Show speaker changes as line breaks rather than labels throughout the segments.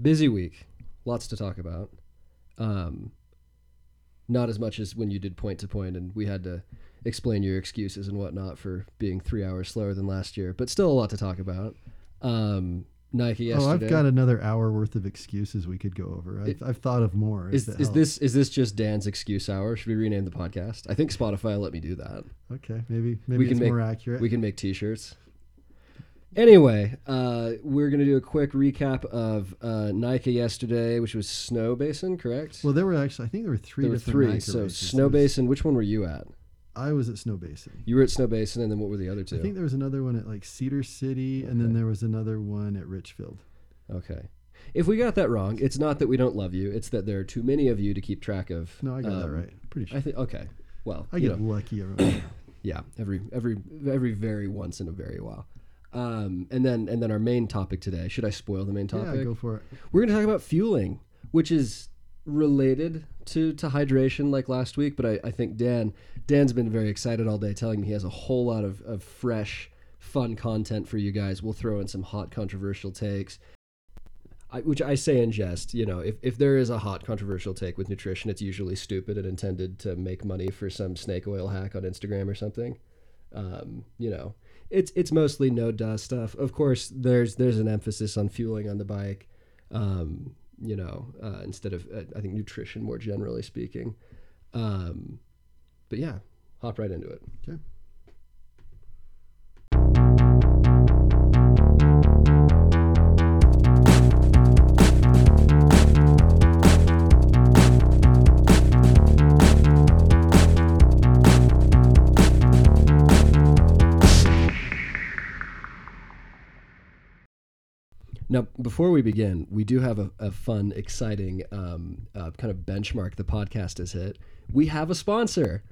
busy week, lots to talk about. Um, not as much as when you did point to point, and we had to explain your excuses and whatnot for being three hours slower than last year, but still a lot to talk about. Um, NICA yesterday.
Oh, I've got another hour worth of excuses we could go over. I've,
It-
I've thought of more.
Is, is this is this just Dan's excuse hour? Should we rename the podcast? I think Spotify let me do that.
okay? Maybe maybe
We
it's
can make-
more accurate.
We can make T-shirts. Anyway, uh, we're gonna do a quick recap of uh, NICA yesterday, which was Snowbasin, correct?
well, there were actually I think there were three
there were
different
three. So
races.
Snow Basin. Which one were you at?
I was at Snowbasin.
You were at Snowbasin, and then what were the other two?
I think there was another one at like Cedar City, and then there was another one at Richfield.
Okay. If we got that wrong, it's not that we don't love you. It's that there are too many of you to keep track of.
No, I got that
Um,
right. Pretty sure.
I think okay. Well,
I
you
get
know,
lucky every
yeah, every every every very once in a very while. Um, and then and then our main topic today. Should I spoil the main topic?
Yeah, go for it.
We're going to talk about fueling, which is related to, to hydration like last week. But I, I think Dan Dan's been very excited all day, telling me he has a whole lot of, of fresh, fun content for you guys. We'll throw in some hot, controversial takes. I, which I say in jest, you know, if, if there is a hot controversial take with nutrition, it's usually stupid and intended to make money for some snake oil hack on Instagram or something. Um, you know, it's it's mostly no dust stuff. Of course, there's there's an emphasis on fueling on the bike. Um, you know, uh, instead of uh, I think nutrition more generally speaking. Um, but yeah, hop right into it.
Okay.
Now, before we begin, we do have a, a fun, exciting um, uh, kind of benchmark the podcast has hit. We have a sponsor.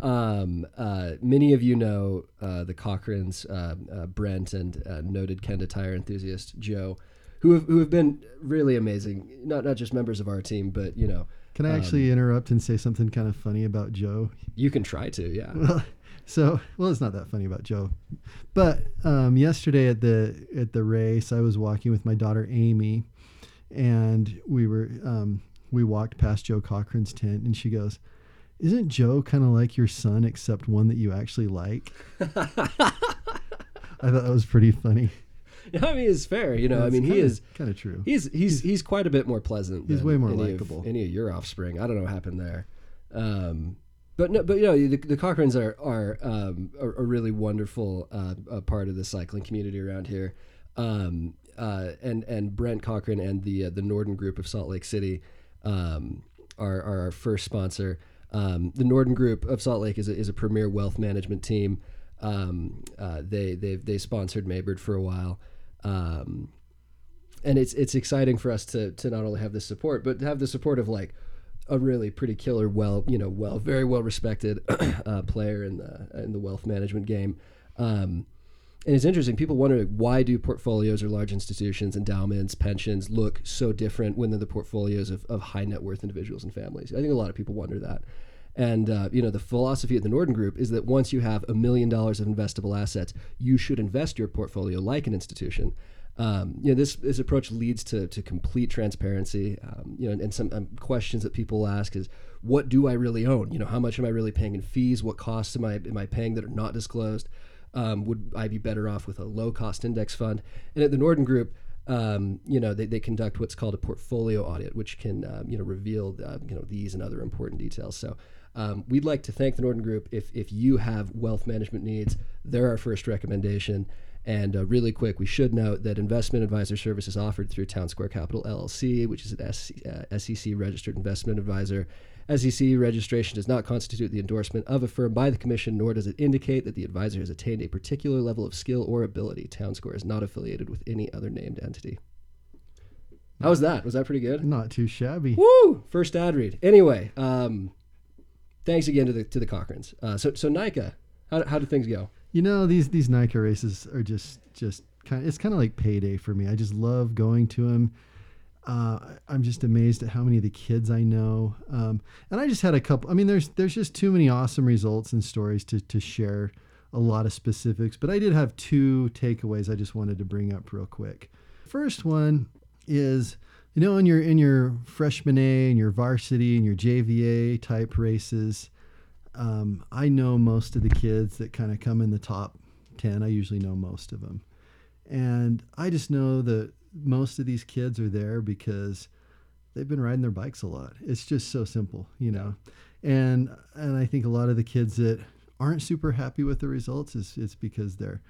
Um, uh, many of you know uh, the Cochranes, uh, uh, Brent, and uh, noted Kenda tire enthusiast Joe, who have, who have been really amazing. Not not just members of our team, but you know,
Can I
Um,
actually interrupt and say something kind of funny about Joe?
you can try to. Yeah.
Well, so well, it's not that funny about Joe, but um, yesterday at the at the race, I was walking with my daughter Amy, and we were um, we walked past Joe Cochrane's tent, and she goes, "Isn't Joe kind of like your son, except one that you actually like?" I thought that was pretty funny.
I mean, it's fair. You know, I mean, he is.
kind of true.
He's he's he's quite a bit more pleasant.
He's
than
way more likable.
any of your offspring. I don't know what happened there, um, but no, but you know the, the Cochranes are are um, a, really wonderful uh, part of the cycling community around here, um, uh, and and Brent Cochrane and the uh, the Norden Group of Salt Lake City um, are, are our first sponsor. Um, the Norden Group of Salt Lake is a, is a premier wealth management team. Um, uh, they they they sponsored Maybird for a while. Um, and it's it's exciting for us to to not only have this support, but to have the support of like a really pretty killer, well, you know, well, very well respected uh, player in the in the wealth management game. Um, and it's interesting. People wonder why do portfolios or large institutions, endowments, pensions look so different when they're the portfolios of, of high net worth individuals and families. I think a lot of people wonder that. And uh, you know, the philosophy at the Norden Group is that once you have a million dollars of investable assets, you should invest your portfolio like an institution. Um, you know, this this approach leads to, to complete transparency. Um, you know, and, and some um, questions that people ask is, what do I really own? You know, how much am I really paying in fees? What costs am I am I paying that are not disclosed? Um, would I be better off with a low cost index fund? And at the Norden Group, um, you know, they, they conduct what's called a portfolio audit, which can, um, you know, reveal, uh, you know, these and other important details. So um, we'd like to thank the Norden Group. If, if you have wealth management needs, they're our first recommendation. And uh, really quick, we should note that investment advisor services offered through Town Square Capital LLC, which is an SEC, uh, SEC registered investment advisor. SEC registration does not constitute the endorsement of a firm by the Commission, nor does it indicate that the advisor has attained a particular level of skill or ability. Town Square is not affiliated with any other named entity. How was that? Was that pretty good?
Not too shabby.
Woo! First ad read. Anyway, um, thanks again to the to the Cochranes. Uh, so so NICA, how how did things go?
You know these these NICA races are just just kind. Of, it's kind of like payday for me. I just love going to them. Uh, I'm just amazed at how many of the kids I know, um, and I just had a couple. I mean, there's there's just too many awesome results and stories to to share a lot of specifics. But I did have two takeaways I just wanted to bring up real quick. First one is you know, in your in your freshman A and your varsity and your JVA type races, um, I know most of the kids that kind of come in the top ten. I usually know most of them, and I just know that most of these kids are there because they've been riding their bikes a lot. It's just so simple, you know, and and I think a lot of the kids that aren't super happy with the results is it's because they're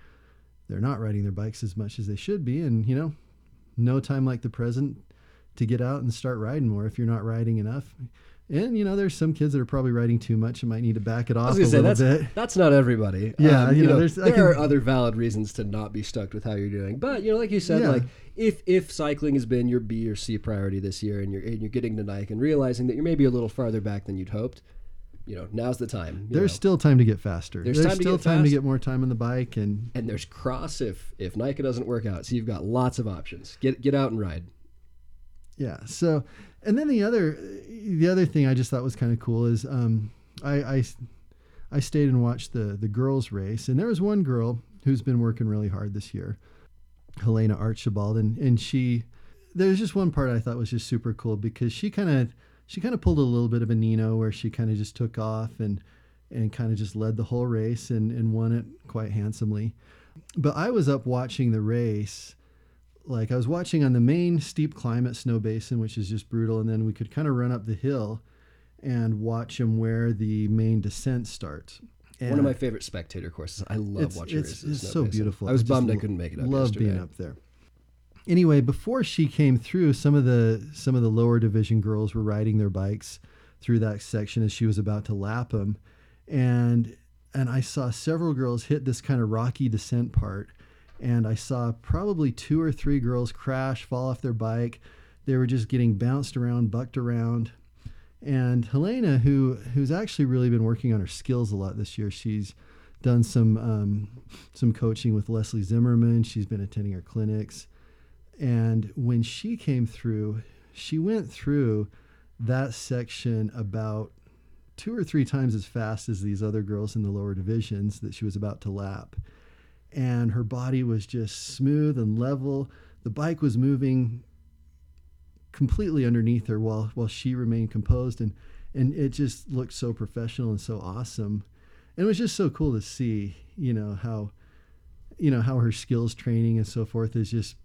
they're not riding their bikes as much as they should be, and you know, no time like the present to get out and start riding more if you're not riding enough. And you know, there's some kids that are probably riding too much and might need to back it
I
off a
say
little
that's
bit.
that's not everybody.
Yeah,
Um,
you know, there's- I
there are other valid reasons to not be stuck with how you're doing. But you know, like you said,
Yeah.
like if if cycling has been your B or C priority this year, and you're and you're getting to NICA and realizing that you're maybe a little farther back than you'd hoped, you know, now's the time.
There's
know.
still time to get faster.
There's
There's,
time
still
get
time to get more time on the bike, and
and there's cross if if NICA doesn't work out. So you've got lots of options. Get get out and ride.
Yeah. So, and then the other, the other thing I just thought was kind of cool is um, I, I I stayed and watched the the girls race, and there was one girl who's been working really hard this year, Helena Archibald, and and she there's just one part I thought was just super cool because she kind of she kind of pulled a little bit of a Nino where she kind of just took off and and kind of just led the whole race and and won it quite handsomely. But I was up watching the race like I was watching on the main steep climb at Snowbasin, which is just brutal, and then we could kind of run up the hill and watch them where the main descent starts.
One of my favorite spectator courses. I love
it's,
watching
it's,
races.
it's so
Basin.
beautiful.
I was
just
bummed I couldn't make it up.
Love
yesterday.
being up there. Anyway, before she came through, some of the some of the lower division girls were riding their bikes through that section as she was about to lap them, and and I saw several girls hit this kind of rocky descent part, and I saw probably two or three girls crash, fall off their bike. They were just getting bounced around, bucked around. And Helena, who who's actually really been working on her skills a lot this year, she's done some um, some coaching with Leslie Zimmerman. She's been attending her clinics, and when she came through, she went through that section about two or three times as fast as these other girls in the lower divisions that she was about to lap. And her body was just smooth and level. The bike was moving completely underneath her while while she remained composed and and it just looked so professional and so awesome. And it was just so cool to see, you know, how you know, how her skills training and so forth has just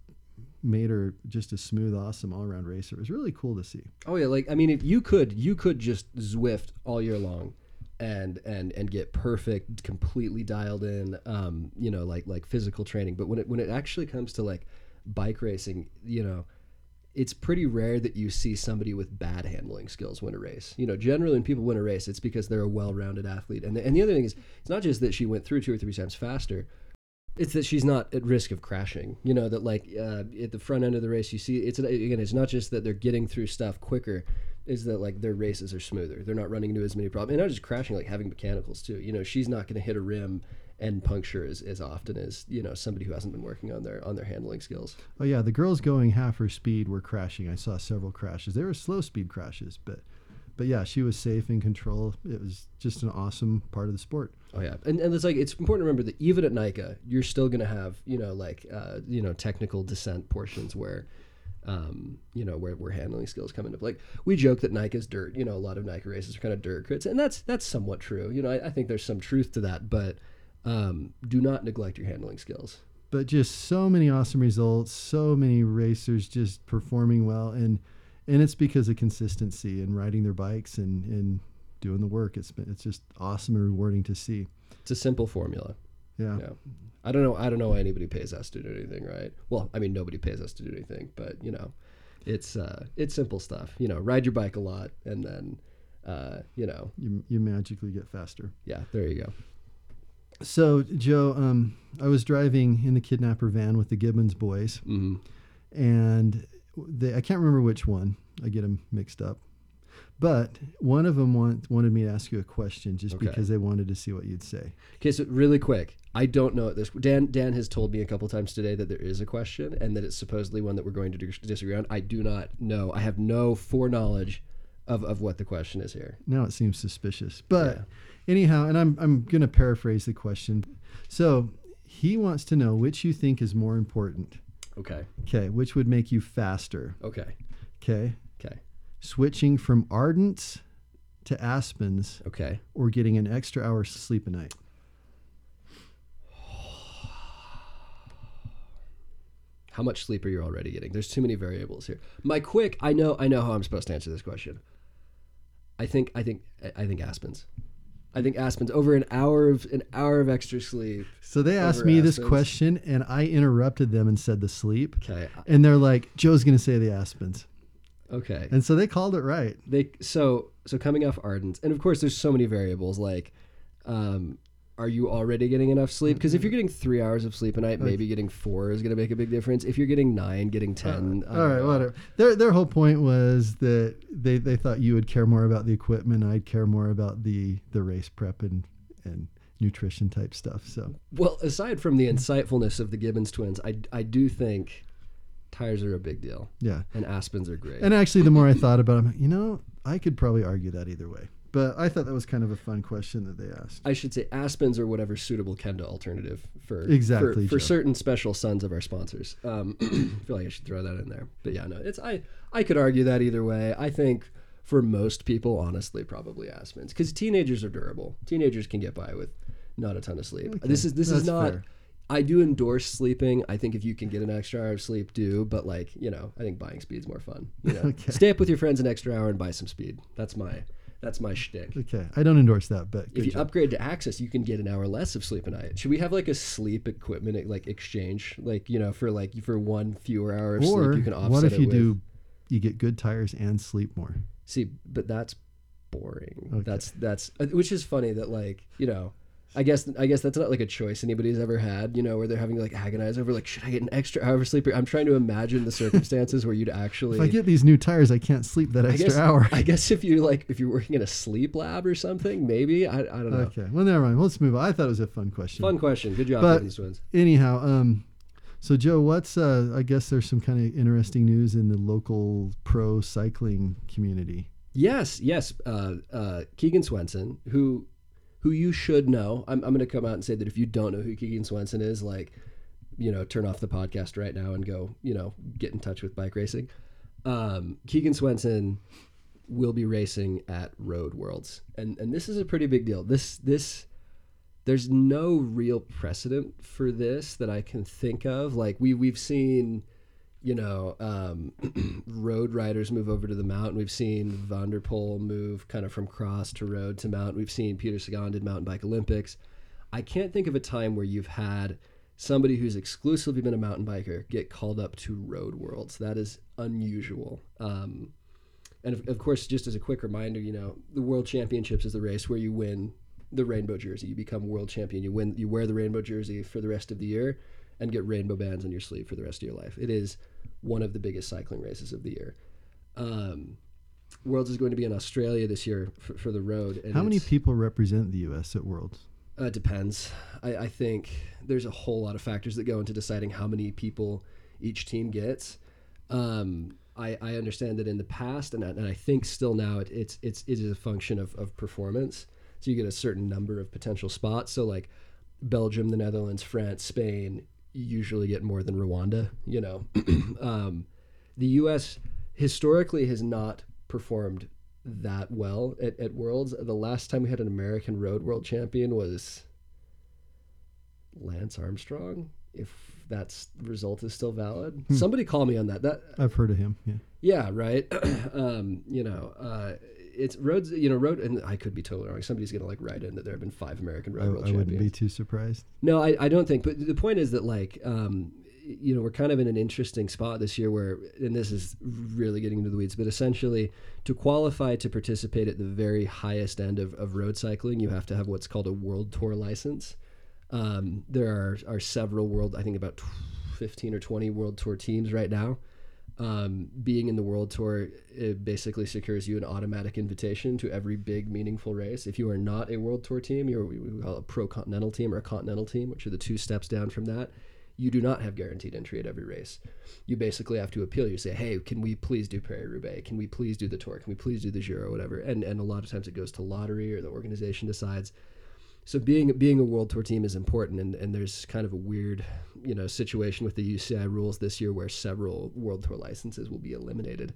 made her just a smooth, awesome all around racer. It was really cool to see.
Oh yeah, like I mean, if you could, you could just Zwift all year long, and and and get perfect, completely dialed in. Um, you know, like like physical training. But when it when it actually comes to like bike racing, you know, it's pretty rare that you see somebody with bad handling skills win a race. You know, generally when people win a race, it's because they're a well-rounded athlete. And the, and the other thing is, it's not just that she went through two or three times faster. It's that she's not at risk of crashing. You know that like uh, at the front end of the race, you see it's again. It's not just that they're getting through stuff quicker. Is that like their races are smoother? They're not running into as many problems, and not just crashing, like having mechanicals too. You know, she's not going to hit a rim and puncture as, as often as you know somebody who hasn't been working on their on their handling skills.
Oh yeah, the girls going half her speed were crashing. I saw several crashes. They were slow speed crashes, but but yeah, she was safe in control. It was just an awesome part of the sport.
Oh yeah, and, and it's like it's important to remember that even at NICA, you're still going to have you know like uh, you know technical descent portions where, um, you know where, where handling skills come into play. Like we joke that NICA is dirt. You know, a lot of NICA races are kind of dirt crits, and that's that's somewhat true. You know, I, I think there's some truth to that, but um, do not neglect your handling skills.
But just so many awesome results, so many racers just performing well, and and it's because of consistency and riding their bikes and and doing the work. It's been it's just awesome and rewarding to see.
It's a simple formula.
Yeah.
Yeah. I don't know. I don't know why anybody pays us to do anything, right? Well, I mean, nobody pays us to do anything, but you know, it's uh, it's simple stuff. You know, ride your bike a lot, and then, uh, you know,
You you magically get faster.
yeah, there you go.
So Joe, um, I was driving in the kidnapper van with the Gibbons boys,
hmm
and they, I can't remember which one. I get them mixed up. But one of them want, wanted me to ask you a question just
Okay.
because they wanted to see what you'd say.
Okay, so really quick, I don't know this. Dan Dan has told me a couple times today that there is a question and that it's supposedly one that we're going to disagree on. I do not know. I have no foreknowledge of, of what the question is here.
Now it seems suspicious. But
Yeah.
anyhow, and I'm, I'm going to paraphrase the question. So he wants to know which you think is more important.
Okay.
Okay, which would make you faster?
Okay.
Okay.
Okay.
Switching from Ardents to Aspens
Okay.
or getting an extra hour sleep a night.
How much sleep are you already getting? There's too many variables here. My quick, I know, I know how I'm supposed to answer this question. I think, I think, I think Aspens. I think Aspens over an hour of an hour of extra sleep.
So they asked
Over
me this
Aspens.
question and I interrupted them and said the sleep.
Okay.
And they're like, Joe's going to say the Aspens.
Okay.
And so they called it right.
They so so coming off Ardent, and of course there's so many variables like, um, are you already getting enough sleep? Because if you're getting three hours of sleep a night, maybe getting four is going to make a big difference. If you're getting nine, getting ten. I
All
know.
whatever. Their their whole point was that they, they thought you would care more about the equipment, I'd care more about the the race prep and and nutrition type stuff. So
Well, aside from the insightfulness of the Gibbons twins, I I do think tires are a big deal,
yeah.
and Aspens are great.
And actually, the more I thought about them, you know, I could probably argue that either way. But I thought that was kind of a fun question that they asked.
I should say Aspens or whatever suitable Kenda alternative for
Exactly,
for, for certain special sons of our sponsors. Um, I feel like I should throw that in there, but yeah, no, it's I I could argue that either way. I think for most people, honestly, probably Aspens because teenagers are durable. Teenagers can get by with not a ton of sleep. This is this is not.
fair.
I do endorse sleeping. I think if you can get an extra hour of sleep, do. But like you know, I think buying speed's more fun. You know,
Okay.
stay up with your friends an extra hour and buy some speed. That's my that's my shtick.
Okay, I don't endorse that, but
If you
job.
upgrade to Access, you can get an hour less of sleep a night. Should we have like a sleep equipment like exchange, like you know, for like for one fewer hour of
or
sleep, you can offset
what if you
with-
do, you get good tires and sleep more?
See, but that's boring.
Okay.
That's that's uh, which is funny that like you know. I guess I guess that's not like a choice anybody's ever had, you know, where they're having to like agonize over like should I get an extra hour of sleep? I'm trying to imagine the circumstances where you'd actually
If I get these new tires, I can't sleep that
I
extra
guess,
hour.
I guess if you like if you're working in a sleep lab or something, maybe I, I don't know.
Okay, well, never mind. Let's move on. I thought it was a fun question.
Fun question. Good job,
But-
Gibbons twins.
Anyhow, um, so Joe, what's uh, I guess there's some kind of interesting news in the local pro cycling community.
Yes, yes. Uh, uh, Keegan Swenson, who who you should know. I'm, I'm going to come out and say that if you don't know who Keegan Swenson is, like, you know, turn off the podcast right now and go, you know, get in touch with bike racing. Um, Keegan Swenson will be racing at Road Worlds, and and this is a pretty big deal. This this there's no real precedent for this that I can think of. Like we we've seen, you know, um, road riders move over to the mountain. We've seen Van der Poel move kind of from cross to road to mountain. We've seen Peter Sagan did mountain bike Olympics. I can't think of a time where you've had somebody who's exclusively been a mountain biker get called up to road worlds. That is unusual. Um, and of, of course, just as a quick reminder, you know, the World Championships is the race where you win the rainbow jersey. You become world champion. You win. You wear the rainbow jersey for the rest of the year, and get rainbow bands on your sleeve for the rest of your life. It is one of the biggest cycling races of the year. Um, Worlds is going to be in Australia this year for, for the road. And
How many people represent the U.S. at Worlds?
uh, it depends. I, I think there's a whole lot of factors that go into deciding how many people each team gets. Um, I, I understand that in the past, and I, and I think still now, it, it's it's it is a function of, of performance. So you get a certain number of potential spots. So like Belgium, the Netherlands, France, Spain usually get more than Rwanda. You know, um, the U.S. historically has not performed that well at, at Worlds. The last time we had an American road world champion was Lance Armstrong. If that result is still valid, somebody call me on that. That
I've heard of him. Yeah.
yeah, right. um, you know, uh, it's roads. You know, road, and I could be totally wrong. Somebody's gonna like write in that there have been five American road
I,
world
I wouldn't be too surprised.
No, I, I don't think. But the point is that like, um, you know, we're kind of in an interesting spot this year where, and this is really getting into the weeds, but essentially to qualify to participate at the very highest end of, of road cycling, you have to have what's called a world tour license. Um, there are, are several world, I think about 15 or 20 world tour teams right now. Um, being in the world tour it basically secures you an automatic invitation to every big meaningful race. If you are not a world tour team, you're we call a pro continental team or a continental team, which are the two steps down from that. You do not have guaranteed entry at every race. You basically have to appeal. You say, "Hey, can we please do Paris Roubaix? Can we please do the Tour? Can we please do the Giro, whatever?" And and a lot of times it goes to lottery or the organization decides. So being being a world tour team is important, and, and there's kind of a weird, you know, situation with the UCI rules this year where several world tour licenses will be eliminated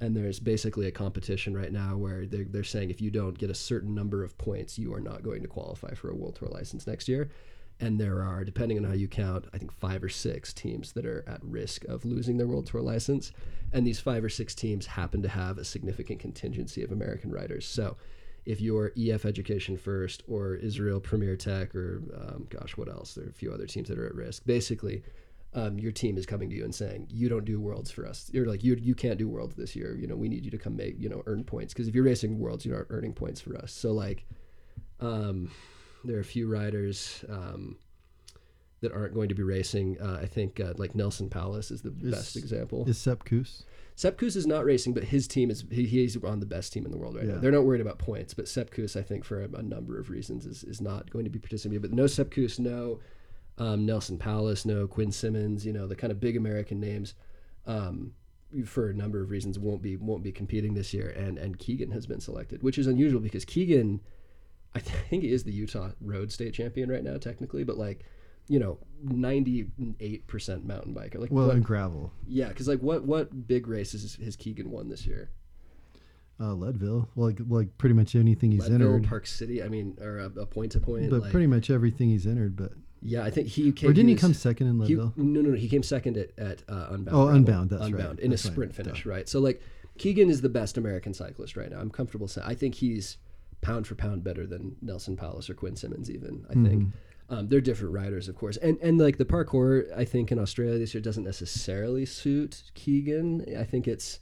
and there's basically a competition right now where they're, they're saying if you don't get a certain number of points, you are not going to qualify for a World Tour license next year. And there are, depending on how you count, I think five or six teams that are at risk of losing their World Tour license. And these five or six teams happen to have a significant contingency of American riders. So if you're EF Education First or Israel Premier Tech or, um, gosh, what else? There are a few other teams that are at risk. Basically, um, your team is coming to you and saying you don't do worlds for us. You're like you you can't do worlds this year. You know we need you to come make you know earn points because if you're racing worlds, you aren't earning points for us. So like, um, there are a few riders um, that aren't going to be racing. Uh, I think uh, like Neilson Powless is the
Is-
best example.
Is Sepp Kuss?
Sepp Kuss is not racing, but his team is he, he's on the best team in the world right
Yeah.
now. They're not worried about points, but Sepp Kuss, I think, for a, a number of reasons, is, is not going to be participating. But no Sepp Kuss, no um, Neilson Powless, no Quinn Simmons, you know the kind of big American names. Um, for a number of reasons, won't be won't be competing this year, and and Keegan has been selected, which is unusual because Keegan, I think, he is the Utah Road State champion right now, technically, but like, you know, ninety eight percent mountain biker. Like,
Well,
what,
in gravel,
yeah, because like what what big races has Keegan won this year?
uh, Leadville. Well, like, like pretty much anything he's
Leadville,
entered,
Park City. I mean, or a, a point to point.
but
like-
pretty much everything he's entered. But
yeah, I think he came.
or didn't he,
was-
come second in
he-
Leadville?
no, no, no. He came second at, at uh, Unbound.
Oh. Unbound, that's right.
Unbound in
That's
a
right.
sprint finish, right? So like, Keegan is the best American cyclist right now. I'm comfortable saying. I think he's pound for pound better than Neilson Powless or Quinn Simmons. Even I think. Um, they're different riders, of course, and and like the parcours, I think in Australia this year doesn't necessarily suit Keegan. I think it's,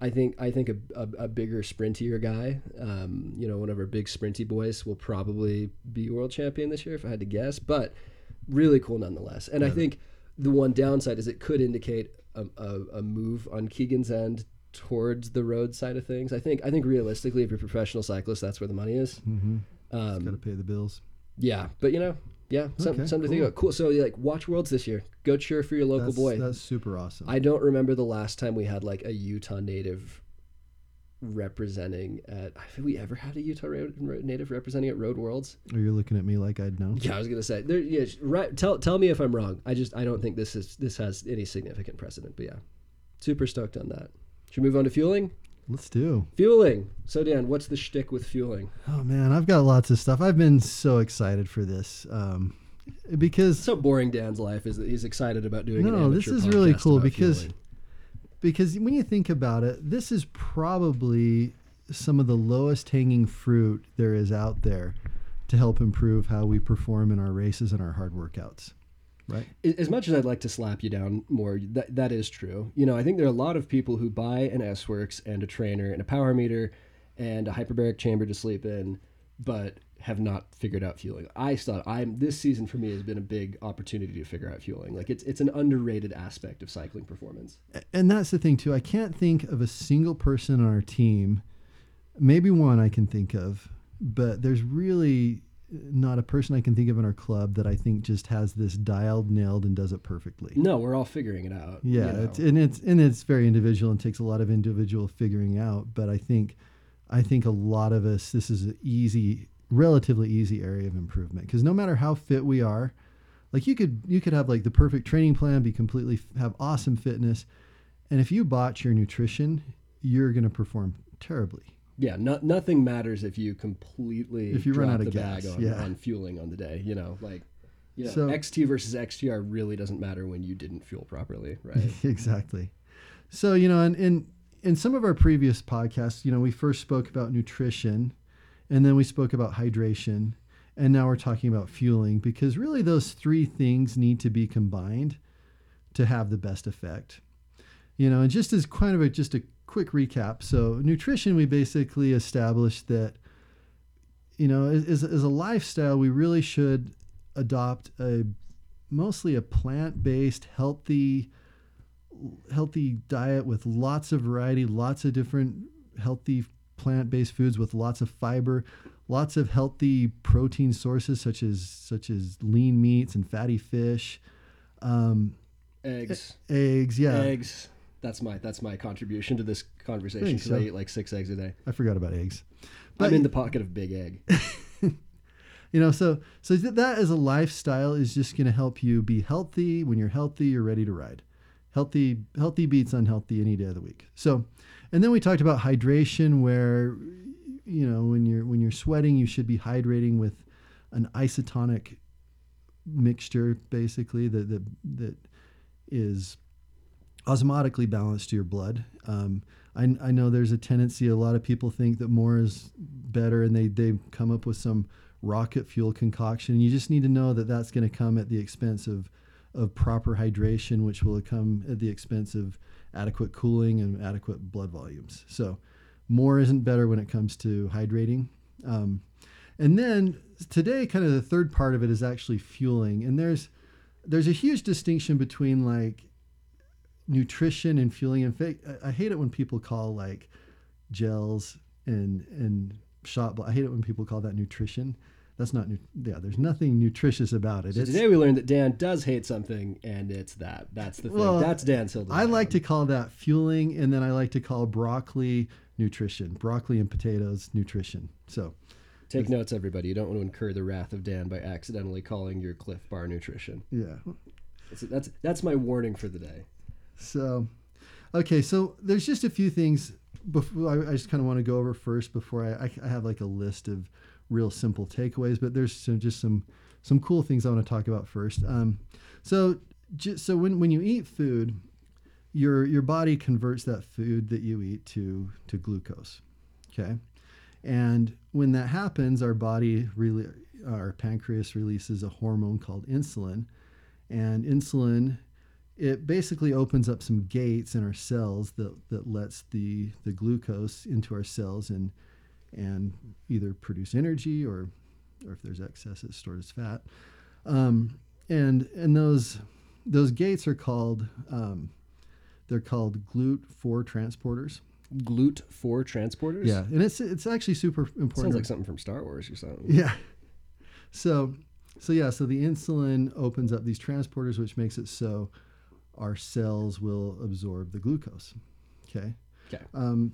I think I think a, a, a bigger sprintier guy, um, you know, one of our big sprinty boys will probably be world champion this year if I had to guess. But really cool nonetheless. And I think the one downside is it could indicate a, a, a move on Keegan's end towards the road side of things. I think I think realistically, if you're a professional cyclist, that's where the money is.
Mm-hmm.
Um,
Got to pay the bills.
yeah, but you know, yeah, something,
Okay,
something to think about. Cool. So like, watch Worlds this year. Go cheer for your local
that's,
boy.
That's super awesome.
I don't remember the last time we had like a Utah native representing at. Have we ever had a Utah native representing at Road Worlds?
Or you're looking at me like I'd know.
Yeah, I was gonna say. There, yeah, right. Tell tell me if I'm wrong. I just I don't think this is this has any significant precedent. But yeah, super stoked on that. Should we move on to fueling?
Let's do.
Fueling. So Dan, what's the shtick with fueling?
Oh man, I've got lots of stuff. I've been so excited for this um, because
So boring Dan's life is that he's excited about doing. an
No, this is really cool because
fueling.
because when you think about it, this is probably some of the lowest hanging fruit there is out there to help improve how we perform in our races and our hard workouts. Right?
as much as I'd like to slap you down more, that that is true. You know, I think there are a lot of people who buy an S Works and a trainer and a power meter and a hyperbaric chamber to sleep in, but have not figured out fueling. I thought I'm this season for me has been a big opportunity to figure out fueling. Like it's it's an underrated aspect of cycling performance.
And that's the thing too. I can't think of a single person on our team, maybe one I can think of, but there's really not a person I can think of in our club that I think just has this dialed, nailed, and does it perfectly.
No, we're all figuring it out. you
Yeah,
know.
it's, and it's and it's very individual and takes a lot of individual figuring out. But I think, I think a lot of us this is an easy, relatively easy area of improvement because no matter how fit we are, like you could you could have like the perfect training plan, be completely have awesome fitness, and if you botch your nutrition, you're going to perform terribly.
Yeah, no, nothing matters if you completely
If you run out of
the
gas,
bag on,
yeah.
on fueling on the day. You know, like you know,
So-
XT versus XTR really doesn't matter when you didn't fuel properly, right?
exactly. So you know, and in in some of our previous podcasts, you know, we first spoke about nutrition, and then we spoke about hydration, and now we're talking about fueling because really those three things need to be combined to have the best effect. You know, and just as kind of a just a quick recap. So nutrition, we basically established that, you know, as, as a lifestyle, we really should adopt a mostly a plant-based, healthy healthy diet with lots of variety, lots of different healthy plant-based foods with lots of fiber, lots of healthy protein sources such as such as lean meats and fatty fish, um,
Eggs,
eggs. Yeah,
eggs. That's my that's my contribution to this conversation because I eat like six eggs a day.
I forgot about eggs.
I'm in the pocket of big egg.
you know, so so th- that as a lifestyle is just going to help you be healthy. When you're healthy, you're ready to ride. healthy healthy beats unhealthy any day of the week. So, and then we talked about hydration, where you know when you're when you're sweating, you should be hydrating with an isotonic mixture, basically that that that is osmotically balanced to your blood. Um, I, I know there's a tendency, a lot of people think that more is better and they, they come up with some rocket fuel concoction. You just need to know that that's going to come at the expense of, of proper hydration, which will come at the expense of adequate cooling and adequate blood volumes. So, more isn't better when it comes to hydrating. Um, and then today, kind of the third part of it is actually fueling. And there's there's a huge distinction between like nutrition and fueling. and fact, I, I hate it when people call like gels and and shot. I hate it when people call that nutrition. That's not. Yeah, there's nothing nutritious about it.
So today we learned that Dan does hate something, and it's that. That's the thing. Well, That's Dan's hill.
I like to call that fueling, and then I like to call broccoli nutrition. Broccoli and potatoes nutrition. So.
Take notes, everybody. You don't want to incur the wrath of Dan by accidentally calling your Clif Bar nutrition.
Yeah.
That's, that's, that's my warning for the day.
So, okay, so there's just a few things before I, I just kind of want to go over first before I, I, have like a list of real simple takeaways, but there's some, just some some cool things I want to talk about first. Um, so, just, so when, when you eat food, your your body converts that food that you eat to to glucose. Okay, and when that happens, our body really our pancreas releases a hormone called insulin, and insulin it basically opens up some gates in our cells that, that lets the, the glucose into our cells and and either produce energy or or if there's excess it's stored as fat. Um, and and those those gates are called um, they're called GLUT4 transporters.
GLUT4 transporters?
Yeah and it's it's actually super important.
Sounds like something from star wars or something.
Yeah. So so yeah so the insulin opens up these transporters which makes it so our cells will absorb the glucose. Okay.
Okay.
Um,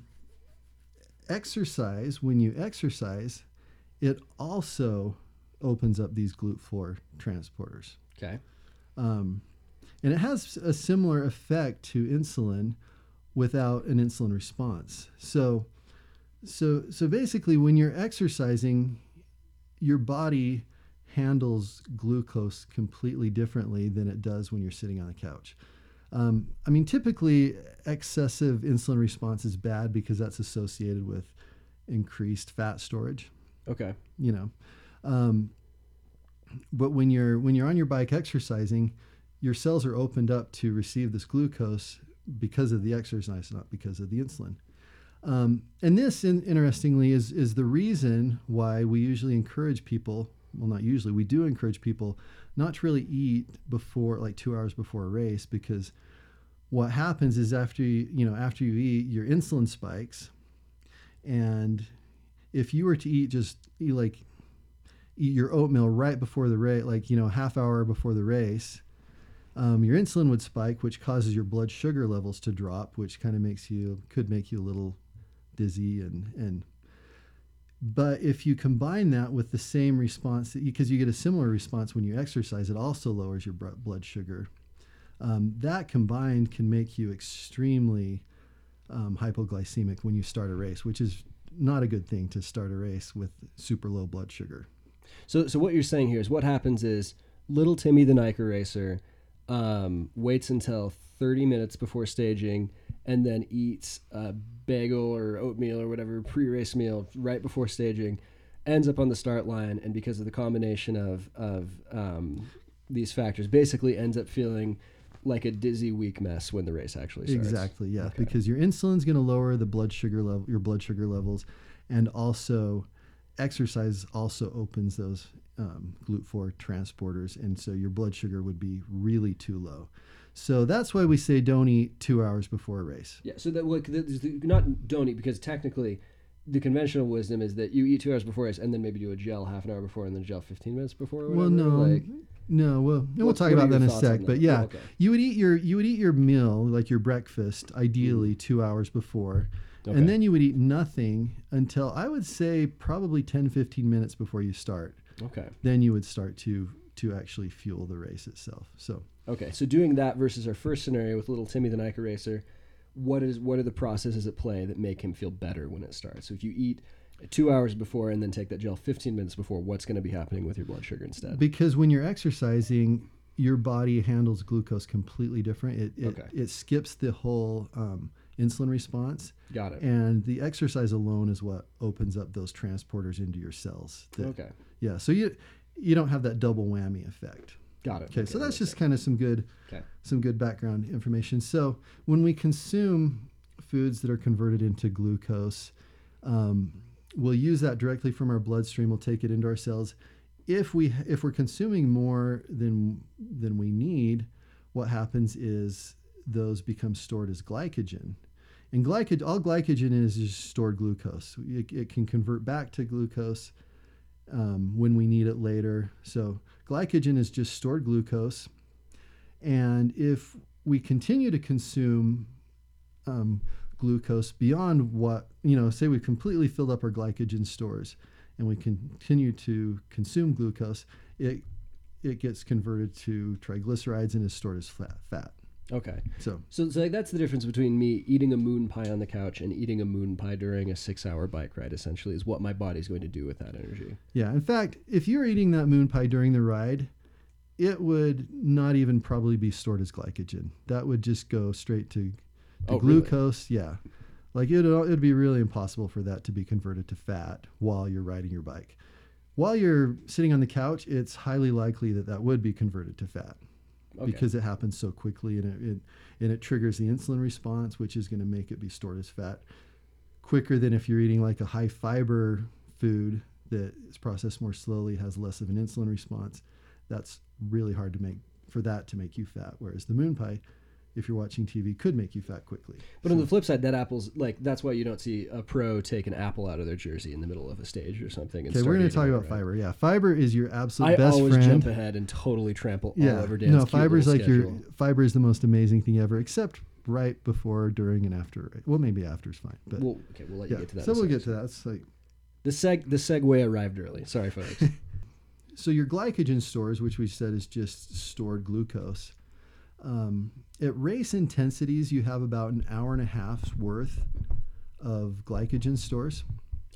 exercise, when you exercise, it also opens up these GLUT4 transporters.
Okay.
Um, and it has a similar effect to insulin without an insulin response. So, so, so basically, when you're exercising, your body handles glucose completely differently than it does when you're sitting on a couch. Um, I mean, typically, excessive insulin response is bad because that's associated with increased fat storage.
Okay.
You know, um, but when you're when you're on your bike exercising, your cells are opened up to receive this glucose because of the exercise, not because of the insulin. Um, and this, in, interestingly, is is the reason why we usually encourage people. Well, not usually. We do encourage people not to really eat before like two hours before a race because what happens is after you you know after you eat your insulin spikes. And if you were to eat just eat like eat your oatmeal right before the race like you know half hour before the race um, your insulin would spike which causes your blood sugar levels to drop which kind of makes you could make you a little dizzy and and but if you combine that with the same response, because you, get a similar response when you exercise, it also lowers your blood sugar. Um, that combined can make you extremely um, hypoglycemic when you start a race, which is not a good thing to start a race with super low blood sugar.
So, so what you're saying here is what happens is little Timmy the NICA racer um, waits until 30 minutes before staging and then eats a bagel or oatmeal or whatever pre-race meal right before staging, ends up on the start line, and because of the combination of of um, these factors, basically ends up feeling like a dizzy weak mess when the race actually starts.
Exactly, yeah, okay. because your insulin's going to lower the blood sugar level, your blood sugar levels, and also exercise also opens those um, GLUT4 transporters, and so your blood sugar would be really too low. So that's why we say don't eat two hours before a race.
Yeah. So that like not don't eat because technically, the conventional wisdom is that you eat two hours before race and then maybe do a gel half an hour before and then gel fifteen minutes before.
well, no. Like, no, well, we'll talk about that in a sec. But yeah, oh, okay. you would eat your you would eat your meal like your breakfast ideally mm. two hours before, okay. and then you would eat nothing until I would say probably 10, 15 minutes before you start.
Okay.
Then you would start to to actually fuel the race itself. So
Okay, so doing that versus our first scenario with little Timmy the NICA racer, what is what are the processes at play that make him feel better when it starts? So if you eat two hours before and then take that gel 15 minutes before, what's going to be happening with your blood sugar instead?
Because when you're exercising, your body handles glucose completely different. It it,
Okay.
it skips the whole um, insulin response,
Got it.
and the exercise alone is what opens up those transporters into your cells. that-
Okay,
Yeah. So you you don't have that double whammy effect.
Got it.
Okay. so that's just kind of some good
okay.
some good background information. So when we consume foods that are converted into glucose, um, we'll use that directly from our bloodstream. We'll take it into our cells. If we if we're consuming more than than we need, what happens is those become stored as glycogen. And glycogen, all glycogen is is stored glucose. It, it can convert back to glucose um, when we need it later. So glycogen is just stored glucose. And if we continue to consume um, glucose beyond what, you know, say we completely filled up our glycogen stores and we continue to consume glucose, it, it gets converted to triglycerides and is stored as fat. fat.
Okay.
So,
So, so like that's the difference between me eating a moon pie on the couch and eating a moon pie during a six-hour bike ride. Essentially, is what my body's going to do with that energy.
yeah, in fact, if you're eating that moon pie during the ride, it would not even probably be stored as glycogen. That would just go straight to, to
Oh, really?
glucose. Yeah. Like it it'd be really impossible for that to be converted to fat while you're riding your bike. While you're sitting on the couch, it's highly likely that that would be converted to fat
Okay.
because it happens so quickly and it, it and it triggers the insulin response, which is going to make it be stored as fat quicker than if you're eating like a high fiber food that is processed more slowly, has less of an insulin response. That's really hard to make for that to make you fat. Whereas the moon pie, if you're watching TV, could make you fat quickly.
But on the flip side, that apple's like that's why you don't see a pro take an apple out of their jersey in the middle of a stage or something. And
Okay, we're going to talk about
right?
fiber. Yeah, fiber is your absolute
I
best
always
friend.
jump ahead and totally trample all
yeah,
over Dan's
no, fiber is like your fiber is the most amazing thing ever, except right before, during, and after. Well, maybe after is fine, but
We'll, okay, we'll let
yeah.
you get to that.
So we'll get to that. It's like
The seg the segue arrived early. Sorry, folks.
so your glycogen stores, which we said is just stored glucose. Um, at race intensities, you have about an hour and a half's worth of glycogen stores.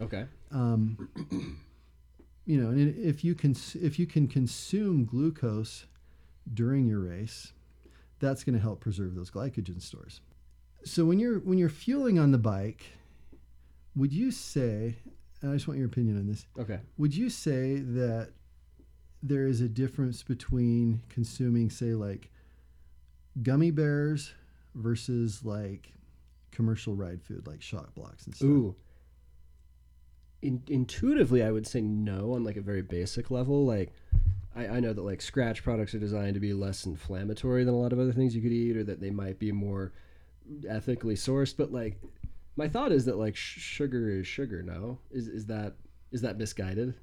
okay.
Um, you know, and if you can if you can consume glucose during your race, that's going to help preserve those glycogen stores. So when you're when you're fueling on the bike, would you say? And I just want your opinion on this.
Okay.
Would you say that there is a difference between consuming, say, like gummy bears versus like commercial ride food, like Shot Bloks and stuff?
Ooh. In, intuitively, I would say no on like a very basic level. Like, I, I know that like Skratch products are designed to be less inflammatory than a lot of other things you could eat, or that they might be more ethically sourced. But like, my thought is that like sh- sugar is sugar. No, is is that is that misguided?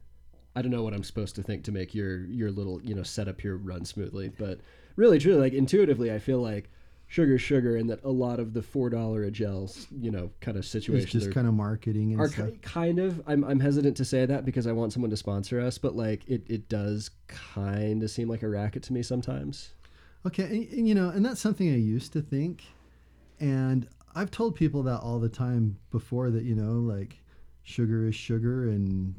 I don't know what I'm supposed to think to make your your little you know setup here run smoothly, but really, truly, like intuitively, I feel like sugar is sugar, and that a lot of the four dollar a gels, you know, kind of
It's
situations
just kind of marketing and
are
stuff.
kind of I'm, I'm hesitant to say that because I want someone to sponsor us, but like it, it does kind of seem like a racket to me sometimes.
Okay, and, and, you know, and that's something I used to think, and I've told people that all the time before that you know, like sugar is sugar, and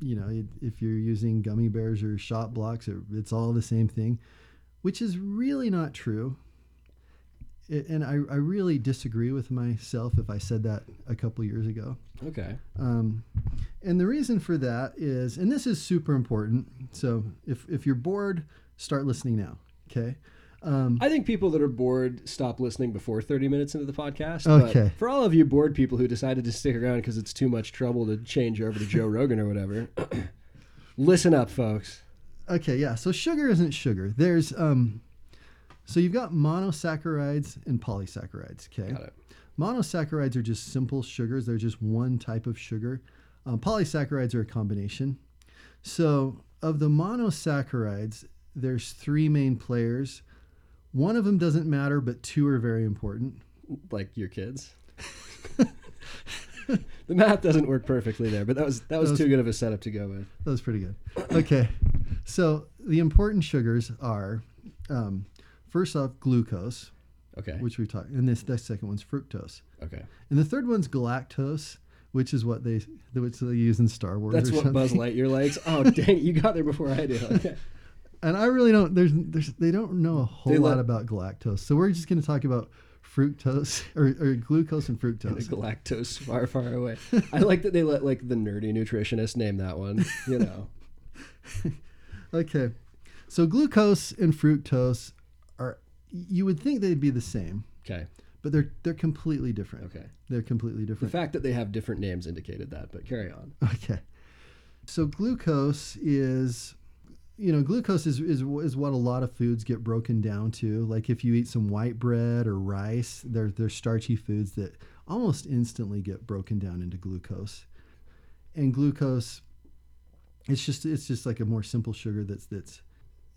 you know, if you're using gummy bears or Shot Bloks, it, it's all the same thing, which is really not true. It, and I, I really disagree with myself if I said that a couple years ago.
Okay.
Um, and the reason for that is, and this is super important. So if, if you're bored, start listening now. Okay. Um,
I think people that are bored stop listening before 30 minutes into the podcast.
Okay.
But for all of you bored people who decided to stick around because it's too much trouble to change over to Joe Rogan or whatever, listen up, folks.
Okay. Yeah. So sugar isn't sugar. There's, um, so you've got monosaccharides and polysaccharides. Okay.
Got it.
Monosaccharides are just simple sugars. They're just one type of sugar. Um, polysaccharides are a combination. So of the monosaccharides, there's three main players. One of them doesn't matter, but two are very important.
Like your kids. the math doesn't work perfectly there, but that was that was,
was-
too good of a setup to go with.
That was pretty good. Okay. So the important sugars are um, first off, glucose,
Okay.
which we talked, and this the second one's fructose,
Okay.
and the third one's galactose, which is what they which they use in Star Wars.
That's
or
what
something.
Buzz Lightyear likes. Oh, dang! You got there before I did. Okay.
And I really don't. There's, there's they don't know a whole
They
lot about galactose, so we're just going to talk about fructose or, or glucose and fructose.
galactose far, far away. I like that they let like the nerdy nutritionist name that one. You know.
Okay, so glucose and fructose are you would think they'd be the same,
Okay.
but they're they're completely different.
Okay.
They're completely different.
The fact that they have different names indicated that, but carry on.
Okay. So glucose is, you know, glucose is, is is what a lot of foods get broken down to. Like if you eat some white bread or rice, they're they're starchy foods that almost instantly get broken down into glucose. And glucose, it's just it's just like a more simple sugar that's that's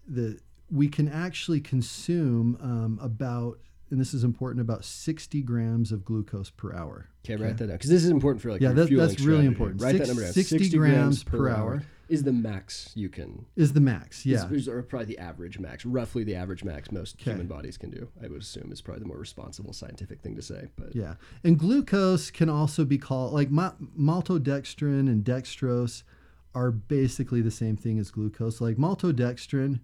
that we can actually consume um, about, and this is important, about sixty grams of glucose per hour.
Okay, write that down because this is important for like
Yeah, that- that's really important.
Write
Six-
that number down.
60 grams per hour.
is the max you can.
Is the max? Yeah.
Is, is probably the average max, roughly the average max most
Okay.
human bodies can do. I would assume is probably the more responsible scientific thing to say. But
Yeah, and glucose can also be called like maltodextrin and dextrose are basically the same thing as glucose. Like maltodextrin,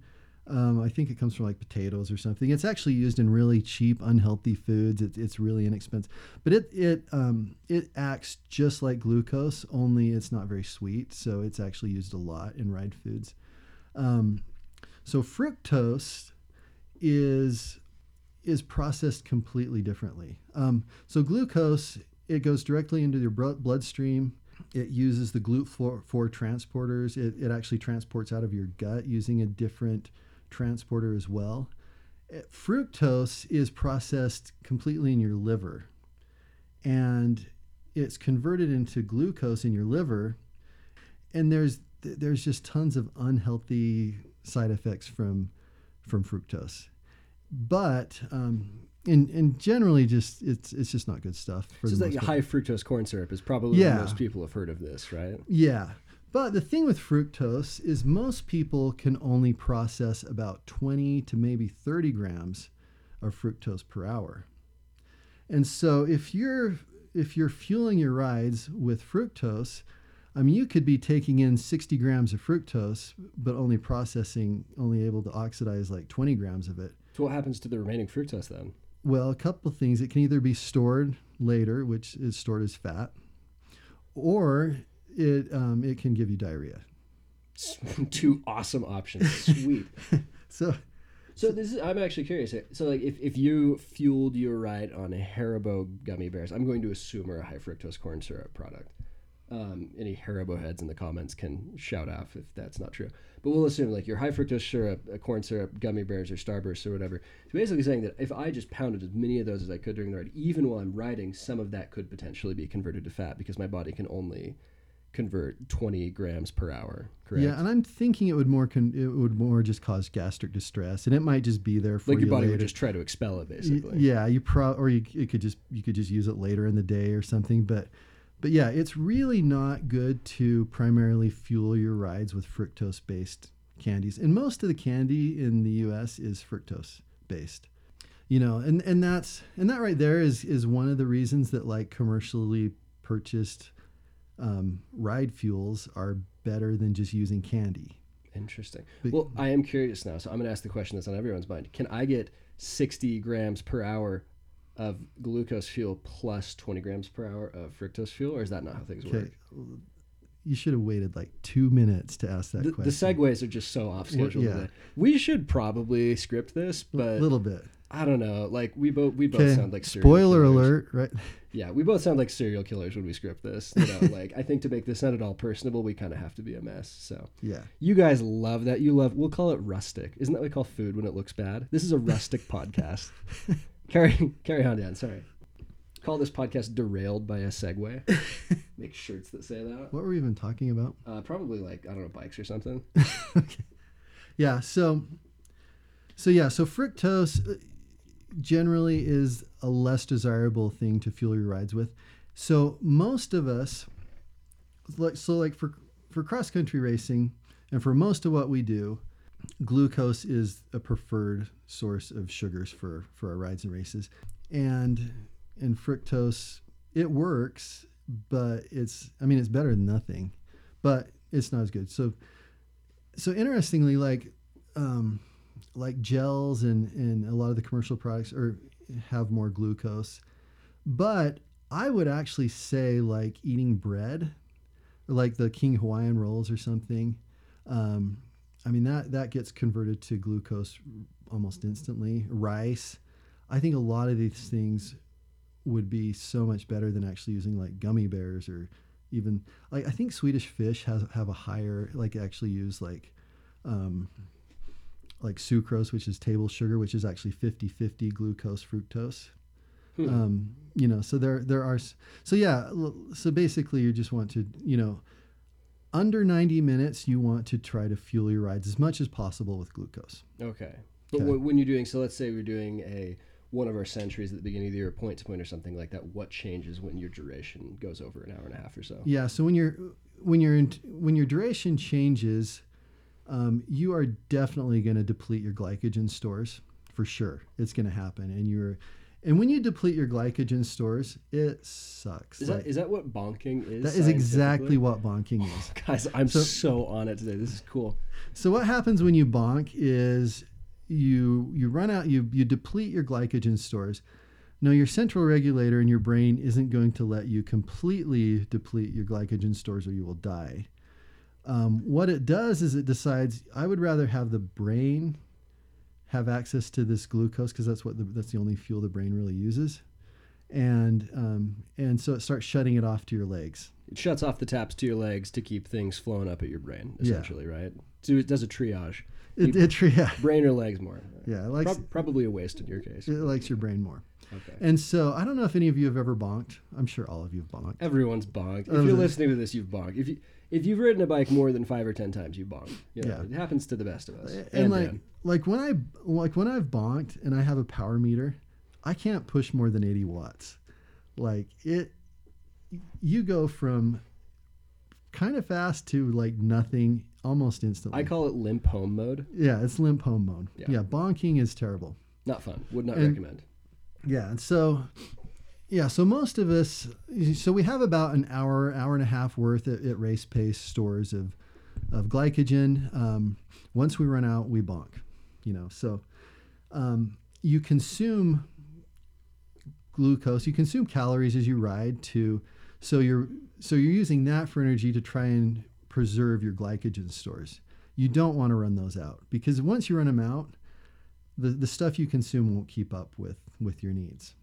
um, I think it comes from like potatoes or something. It's actually used in really cheap, unhealthy foods. It's, it's really inexpensive, but it it um, it acts just like glucose, only it's not very sweet. So it's actually used a lot in ride foods. Um, so fructose is is processed completely differently. Um, so glucose, it goes directly into your bloodstream. It uses the GLUT4 transporters. It, it actually transports out of your gut using a different transporter as well. Uh, Fructose is processed completely in your liver, and it's converted into glucose in your liver. And there's there's just tons of unhealthy side effects from from fructose but um, and and generally just it's it's just not good stuff. For
so
the
it's like
part.
high fructose corn syrup is probably
Yeah.
what most people have heard of this, right?
Yeah, but the thing with fructose is most people can only process about twenty to maybe thirty grams of fructose per hour, and so if you're if you're fueling your rides with fructose. I mean, you could be taking in 60 grams of fructose, but only processing, only able to oxidize like 20 grams of it.
So what happens to the remaining fructose then?
Well, a couple of things. It can either be stored later, which is stored as fat, or it um, it can give you diarrhea.
Two awesome options. Sweet.
So
So this is I'm actually curious. So like if, if you fueled your ride on a Haribo gummy bears, I'm going to assume are a high fructose corn syrup product. Um, any Haribo heads in the comments can shout out if that's not true. But we'll assume like your high fructose syrup, uh, corn syrup, gummy bears, or Starburst or whatever. So basically saying that if I just pounded as many of those as I could during the ride, even while I'm riding, some of that could potentially be converted to fat because my body can only convert 20 grams per hour. Correct.
yeah, and I'm thinking it would more con- it would more just cause gastric distress, and it might just be there for
like your
you
body
later.
would just try to expel it
Y-
basically.
yeah, you pro or you it could just you could just use it later in the day or something, but. But yeah, it's really not good to primarily fuel your rides with fructose based candies. And most of the candy in the US is fructose based. You know, and, and that's and that right there is is one of the reasons that like commercially purchased um, ride fuels are better than just using candy.
Interesting.
But-
well, I am curious now, so I'm going to ask the question that's on everyone's mind. Can I get 60 grams per hour of glucose fuel plus 20 grams per hour of fructose fuel, or is that not how things
Okay.
work?
You should have waited like two minutes to ask that
The, the
question.
segues are just so off schedule
yeah.
today. We should probably script this, but A
little bit.
I don't know. Like we both we both
Okay.
sound like serial
Spoiler
killers.
alert, right?
Yeah, we both sound like serial killers when we script this. You know, like I think to make this not at all personable, we kind of have to be a mess. So
Yeah.
You guys love that. You love. We'll call it rustic. Isn't that what we call food when it looks bad? This is a rustic podcast. Carry carry on, Dan. Sorry. Call this podcast derailed by a segue. Make shirts that say that.
What were we even talking about?
Uh, probably like I don't know bikes or something.
okay. Yeah. So, so yeah. So fructose uh, generally is a less desirable thing to fuel your rides with. So most of us, like so, like for for cross country racing, and for most of what we do, glucose is a preferred source of sugars for for our rides and races, and and fructose it works, but it's I mean it's better than nothing, but it's not as good. So so interestingly, like um, like gels and and a lot of the commercial products are have more glucose, but I would actually say like eating bread, like the King Hawaiian rolls or something. Um, I mean that that gets converted to glucose almost instantly. Rice, I think a lot of these things would be so much better than actually using like gummy bears or even like I think Swedish fish has have a higher like actually use like um, like sucrose, which is table sugar, which is actually 50-50 glucose fructose.
Hmm.
Um, you know, so there there are so yeah, so basically you just want to you know under 90 minutes you want to try to fuel your rides as much as possible with glucose.
Okay. But
Okay.
when you're doing, so let's say we're doing a one of our centuries at the beginning of the year, point to point or something like that. What changes when your duration goes over an hour and a half or so?
Yeah. So when you're when you're in, when your duration changes, um, you are definitely going to deplete your glycogen stores for sure. It's going to happen, and you're and when you deplete your glycogen stores, it sucks.
Is
Like,
that is that what bonking is?
that is exactly what bonking is.
Guys, I'm
So-
so, on it today. This is cool.
So what happens when you bonk is you you run out you you deplete your glycogen stores. No, your central regulator in your brain isn't going to let you completely deplete your glycogen stores or you will die. Um, what it does is it decides I would rather have the brain have access to this glucose because that's what the, that's the only fuel the brain really uses, and um, and so it starts shutting it off to your legs.
It shuts off the taps to your legs to keep things flowing up at your brain,
Yeah.
essentially, right? So it does a triage.
It, it yeah
Brain or legs more?
yeah it likes
Prob- probably a waste in your case.
it likes your brain more.
Okay.
And so I don't know if any of you have ever bonked. I'm sure all of you have bonked.
Everyone's bonked. If you're listening to this, you've bonked. If you if you've ridden a bike more than five or ten times, you bonk. You know,
Yeah.
It happens to the best of us.
And, like
Dan.
like when I like when I've bonked and I have a power meter, I can't push more than 80 watts. Like it you go from kind of fast to like nothing almost instantly.
I call it limp home mode.
yeah, it's limp home mode.
Yeah.
Yeah. bonking is terrible.
Not fun. Would not
And-
recommend.
Yeah, and so yeah, so most of us so we have about an hour, hour and a half worth at, at race pace stores of of glycogen. Um, once we run out, we bonk. You know, so um, you consume glucose, you consume calories as you ride to so you're so you're using that for energy to try and preserve your glycogen stores. You don't want to run those out because once you run them out, the, the stuff you consume won't keep up with with your needs.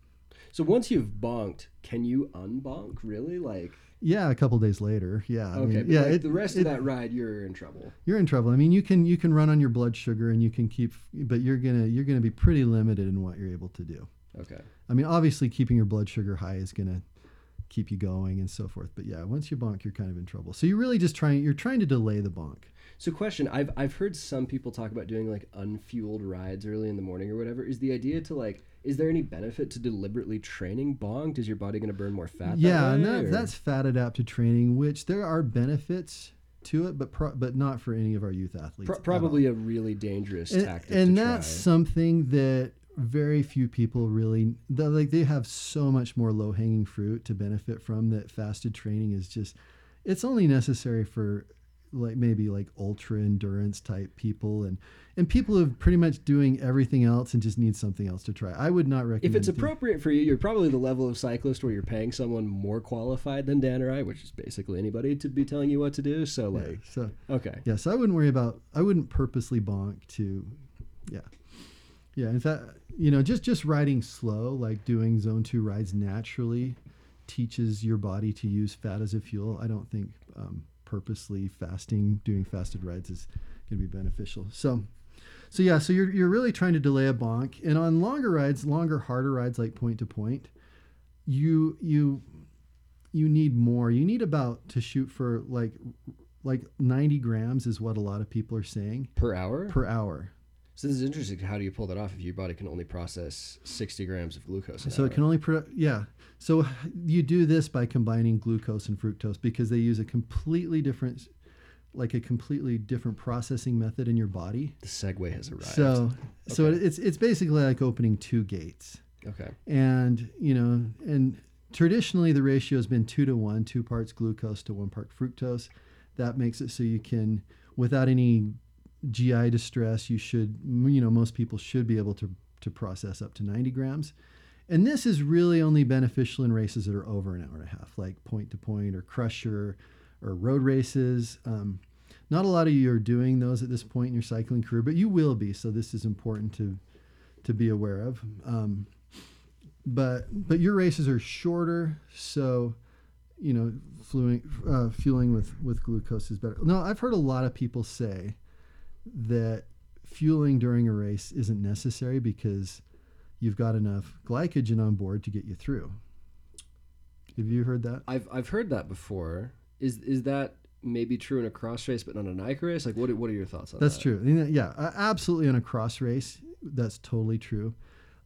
So once you've bonked, can you unbonk? Really? Like
Yeah, a couple days later. Yeah. I
okay,
mean, yeah.
like
it-
the rest
it-
of that ride, you're in trouble.
you're in trouble. I mean, you can you can run on your blood sugar and you can keep, but you're gonna you're gonna be pretty limited in what you're able to do.
Okay.
I mean, obviously, keeping your blood sugar high is gonna keep you going and so forth. But yeah, once you bonk, you're kind of in trouble. So you're really just trying you're trying to delay the bonk.
So question, I've I've heard some people talk about doing like unfueled rides early in the morning or whatever. Is the idea to like is there any benefit to deliberately training bonked? Is your body going to burn more fat?
yeah, and
way,
that,
or-
that's fat adapted training, which there are benefits to it, but pro- but not for any of our youth athletes.
Pro- probably a really dangerous
and,
tactic.
and that's
try.
something that very few people really like they have so much more low hanging fruit to benefit from that fasted training is just it's only necessary for like maybe like ultra endurance type people and and people who are pretty much doing everything else and just need something else to try. I would not recommend
If it's appropriate for you, you're probably the level of cyclist where you're paying someone more qualified than Dan or I, which is basically anybody, to be telling you what to do. So
yeah,
like,
so
okay,
yeah, so I wouldn't worry about I wouldn't purposely bonk to yeah. Yeah, in fact, you know, just just riding slow, like doing zone 2 rides naturally teaches your body to use fat as a fuel. I don't think um, purposely fasting, doing fasted rides is going to be beneficial. So so yeah, so you're you're really trying to delay a bonk and on longer rides, longer harder rides like point to point, you you you need more. You need about to shoot for like like 90 grams is what a lot of people are saying
per hour.
per hour.
So this is interesting. How do you pull that off if your body can only process 60 grams of glucose?
So
hour?
it can only pro- yeah. So you do this by combining glucose and fructose because they use a completely different like a completely different processing method in your body.
The segue has arrived.
So so it's it's basically like opening two gates.
okay.
And you know, and traditionally the ratio has been two to one, two parts glucose to one part fructose. That makes it so you can, without any GI distress, you should, you know, most people should be able to to process up to 90 grams. And this is really only beneficial in races that are over an hour and a half, like point to point or crusher or road races. Um, not a lot of you are doing those at this point in your cycling career, but you will be. So this is important to to be aware of. Um, but but your races are shorter, so you know fueling uh, fueling with with glucose is better. No, I've heard a lot of people say that fueling during a race isn't necessary because you've got enough glycogen on board to get you through. Have you heard that?
I've I've heard that before. Is is that maybe true in a cross race, but not a NICA race? Like, what are- what are your thoughts on
That's
that?
That's true. Yeah, absolutely. In a cross race, that's totally true.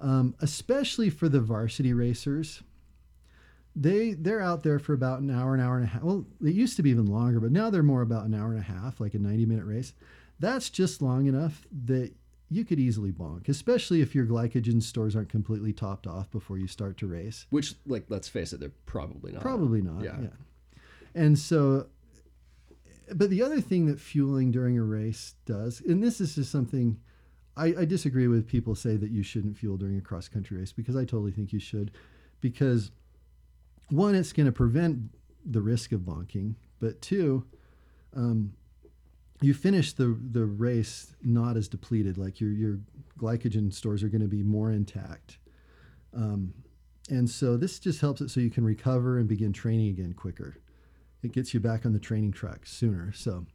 Um, especially for the varsity racers, they they're out there for about an hour, an hour and a half. Well, it used to be even longer, but now they're more about an hour and a half, like a ninety minute race. That's just long enough that you could easily bonk, especially if your glycogen stores aren't completely topped off before you start to race.
Which, like, let's face it, they're probably not.
Probably not.
Yeah.
Yeah. And so, but the other thing that fueling during a race does, and this is just something I, I disagree with people say that you shouldn't fuel during a cross country race because I totally think you should. Because one, it's going to prevent the risk of bonking, but two, um, you finish the the race not as depleted. Like your your glycogen stores are going to be more intact. Um, and so this just helps it so you can recover and begin training again quicker. It gets you back on the training track sooner. So,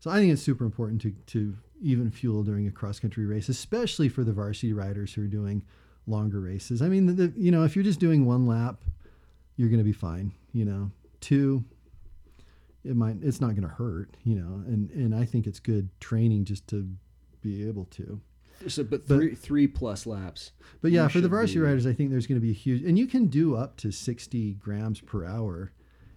so I think it's super important to to even fuel during a cross country race, especially for the varsity riders who are doing longer races. I mean, the, the, you know, if you're just doing one lap, you're going to be fine. You know, two, it might it's not going to hurt. You know, and and I think it's good training just to be able to.
So, but
But-
three three plus laps.
But yeah, for the varsity
be-
riders, I think there's going to be a huge, and you can do up to 60 grams per hour,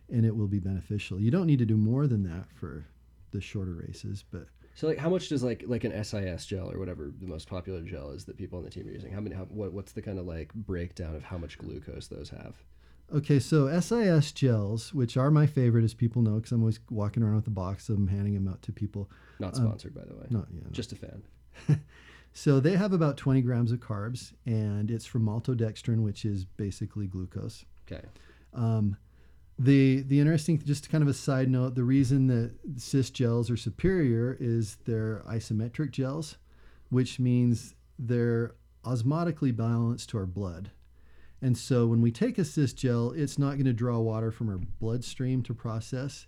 and it will be beneficial. You don't need to do more than that for the shorter races, but
So, like, how much does like like an SIS gel or whatever the most popular gel is that people on the team are using? How many? How, what what's the kind of like breakdown of how much glucose those have?
Okay. So SIS gels, which are my favorite, as people know, because I'm always walking around with a box of them, handing them out to people.
Not
Um,
sponsored, by the way.
Not yeah.
Just a fan.
So they have about 20 grams of carbs, and it's from maltodextrin, which is basically glucose.
Okay.
Um, the the interesting, just kind of a side note, the reason that SIS gels are superior is they're isometric gels, which means they're osmotically balanced to our blood. And so when we take a SIS gel, it's not going to draw water from our bloodstream to process.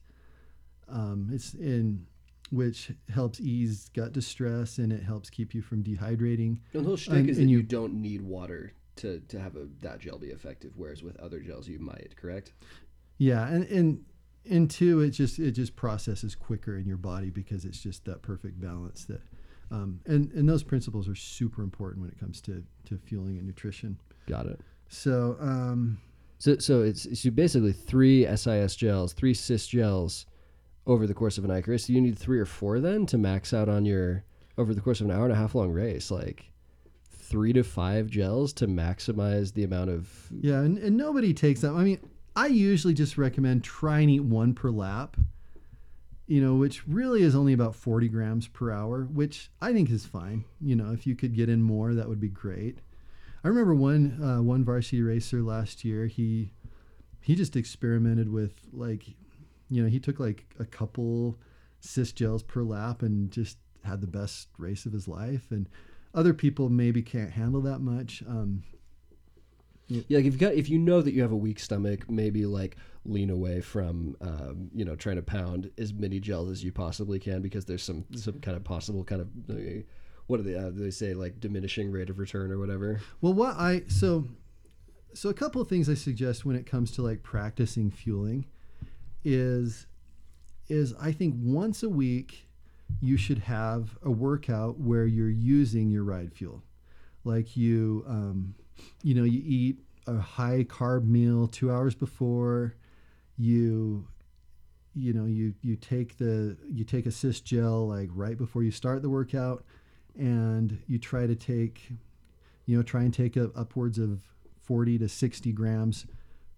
Um, it's in which helps ease gut distress and it helps keep you from dehydrating.
No, the whole shtick
And-
is that you,
you-
don't need water to, to have a, that gel be effective, whereas with other gels you might. Correct.
Yeah, and and and two, it just it just processes quicker in your body because it's just that perfect balance that, um, and and those principles are super important when it comes to to fueling and nutrition.
Got it.
So um,
So, so it's so basically three SIS gels, three SIS gels over the course of an. So you need three or four then to max out on your over the course of an hour and a half long race. Like three to five gels to maximize the amount of.
yeah, and, and nobody takes them. I mean, I usually just recommend try and eat one per lap. You know, which really is only about forty grams per hour, which I think is fine. You know, if you could get in more, that would be great. I remember one uh, one varsity racer last year. He he just experimented with like, you know, he took like a couple SIS gels per lap and just had the best race of his life. And other people maybe can't handle that much. Um,
Yeah, like if you got if you know that you have a weak stomach, maybe like lean away from um, you know trying to pound as many gels as you possibly can because there's some some kind of possible kind of uh, what do they uh, they say like diminishing rate of return or whatever.
Well, what I so so a couple of things I suggest when it comes to like practicing fueling is is I think once a week you should have a workout where you're using your ride fuel, like you um, you know you eat a high carb meal two hours before you you know you you take the you take a SIS gel like right before you start the workout and you try to take you know try and take a, upwards of 40 to 60 grams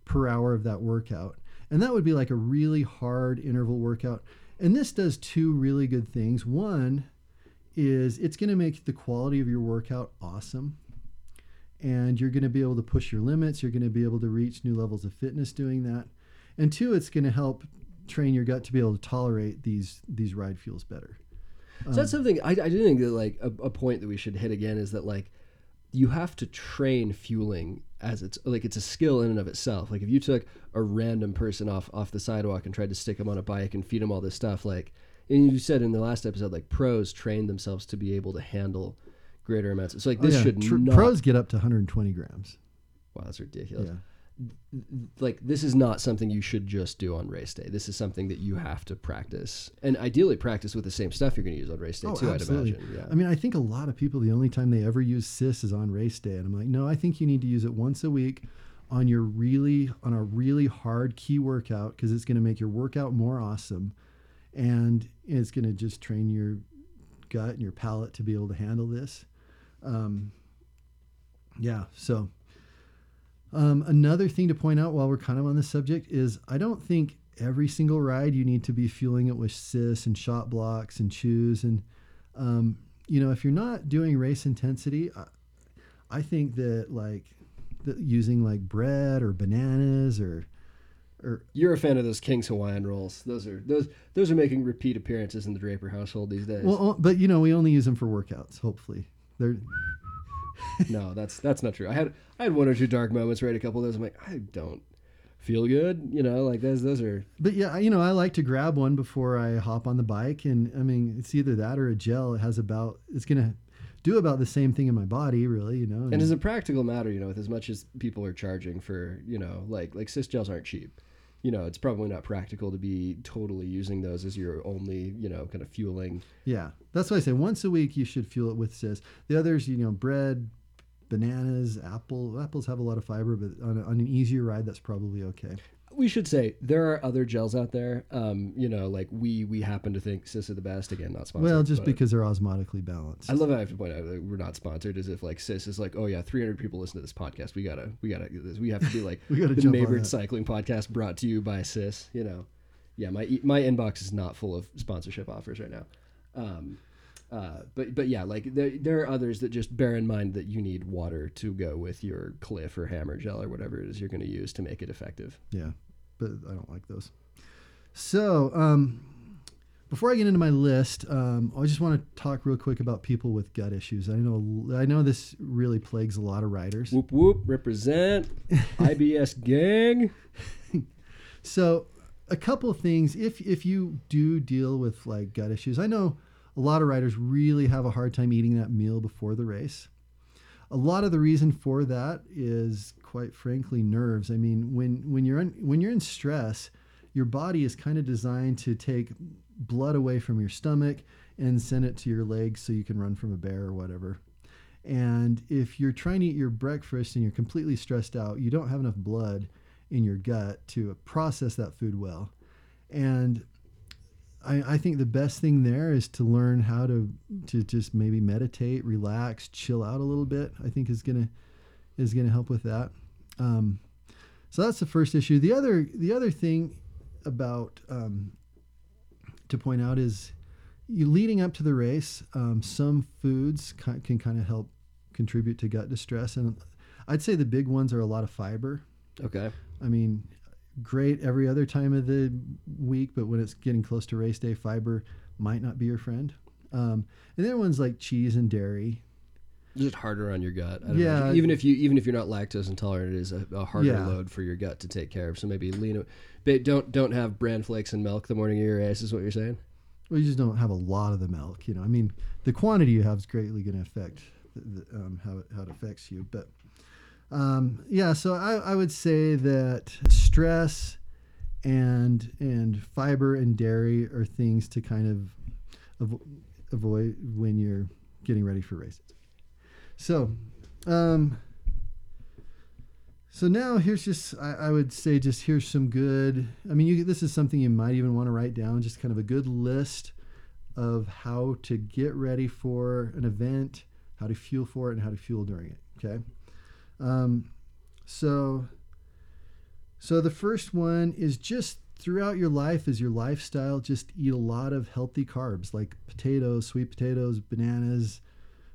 per hour of that workout. And that would be like a really hard interval workout. And this does two really good things. One is it's going to make the quality of your workout awesome. And you're going to be able to push your limits. You're going to be able to reach new levels of fitness doing that. And two it's going to help train your gut to be able to tolerate these these ride fuels better
So that's um, something I, I do think that like a, a point that we should hit again is that like you have to train fueling as it's like it's a skill in and of itself. Like if you took a random person off off the sidewalk and tried to stick them on a bike and feed them all this stuff, like and you said in the last episode, like pros train themselves to be able to handle greater amounts. So like
Oh,
this
yeah,
should
tr-
not.
pros get up to 120 grams
wow, that's ridiculous.
yeah
like this is not something you should just do on race day. This is something that you have to practice, and ideally practice with the same stuff you're going to use on race day
Oh,
too.
absolutely.
I'd imagine. Yeah.
I mean, I think a lot of people, the only time they ever use SIS is on race day. And I'm like, no, I think you need to use it once a week on your really, on a really hard key workout because it's going to make your workout more awesome. And it's going to just train your gut and your palate to be able to handle this. Um, yeah. So, um, another thing to point out while we're kind of on this subject is I don't think every single ride you need to be fueling it with SIS and Shot Bloks and chews and um, you know if you're not doing race intensity I, I think that like that using like bread or bananas or or
You're a fan of those King's Hawaiian rolls. Those are those those are making repeat appearances in the Draper household these days.
well uh, but you know we only use them for workouts hopefully they're
no, that's that's not true. I had I had one or two dark moments right a couple of those. I'm like, I don't feel good. You know, like those those are
but yeah you know I like to grab one before I hop on the bike and I mean it's either that or a gel it has about it's gonna do about the same thing in my body really you know
and as a practical matter, you know, with as much as people are charging for, you know, like like SIS gels aren't cheap. You know, it's probably not practical to be totally using those as your only, you know, kind of fueling.
Yeah, that's why I say once a week you should fuel it with SIS. The others, you know, bread, bananas, apple. Apples have a lot of fiber, but on, a, on an easier ride, that's probably okay.
We should say there are other gels out there. Um, you know, like we we happen to think SIS are the best. Again, not sponsored.
well, just because they're osmotically balanced.
I love how I have to point out that we're not sponsored, as if like SIS is like, oh yeah, 300 people listen to this podcast. We gotta, we gotta, this. we have to be like
We gotta
the Maybird. Cycling Podcast brought to you by SIS. You know, yeah, my my inbox is not full of sponsorship offers right now. Um, uh, but but yeah, like there there are others that just bear in mind that you need water to go with your Clif or Hammer gel or whatever it is you're going to use to make it effective.
yeah, but I don't like those. So, um, before I get into my list, um, I just want to talk real quick about people with gut issues. I know, I know this really plagues a lot of writers.
Whoop whoop, represent IBS gang.
So, a couple of things. If if you do deal with like gut issues, I know a lot of riders really have a hard time eating that meal before the race. A lot of the reason for that is, quite frankly, nerves. I mean, when when you're in, when you're in stress, your body is kind of designed to take blood away from your stomach and send it to your legs so you can run from a bear or whatever. And if you're trying to eat your breakfast and you're completely stressed out, you don't have enough blood in your gut to process that food well. And I, I think the best thing there is to learn how to to just maybe meditate, relax, chill out a little bit. I think is gonna is gonna help with that. Um, so that's the first issue. The other the other thing about um, to point out is you leading up to the race, um, some foods ki- can kind of help contribute to gut distress, and I'd say the big ones are a lot of fiber.
Okay.
I mean, great every other time of the week, but when it's getting close to race day, fiber might not be your friend. Um, and then ones like cheese and dairy.
just harder on your gut. I don't
Yeah.
know. Even if you even if you're not lactose intolerant, it is a, a harder
Yeah.
load for your gut to take care of. So maybe lean. But don't don't have bran flakes and milk the morning of your race. Is what you're saying?
Well, you just don't have a lot of the milk. You know, I mean, the quantity you have is greatly going to affect the, the, um, how it, how it affects you. But um, yeah, so I, I would say that stress and and fiber and dairy are things to kind of avo- avoid when you're getting ready for races. So, um, So now here's just I, I would say just here's some good. I mean, you, this is something you might even want to write down. Just kind of a good list of how to get ready for an event, how to fuel for it, and how to fuel during it. Okay. Um, so so the first one is just throughout your life as your lifestyle, just eat a lot of healthy carbs like potatoes, sweet potatoes, bananas,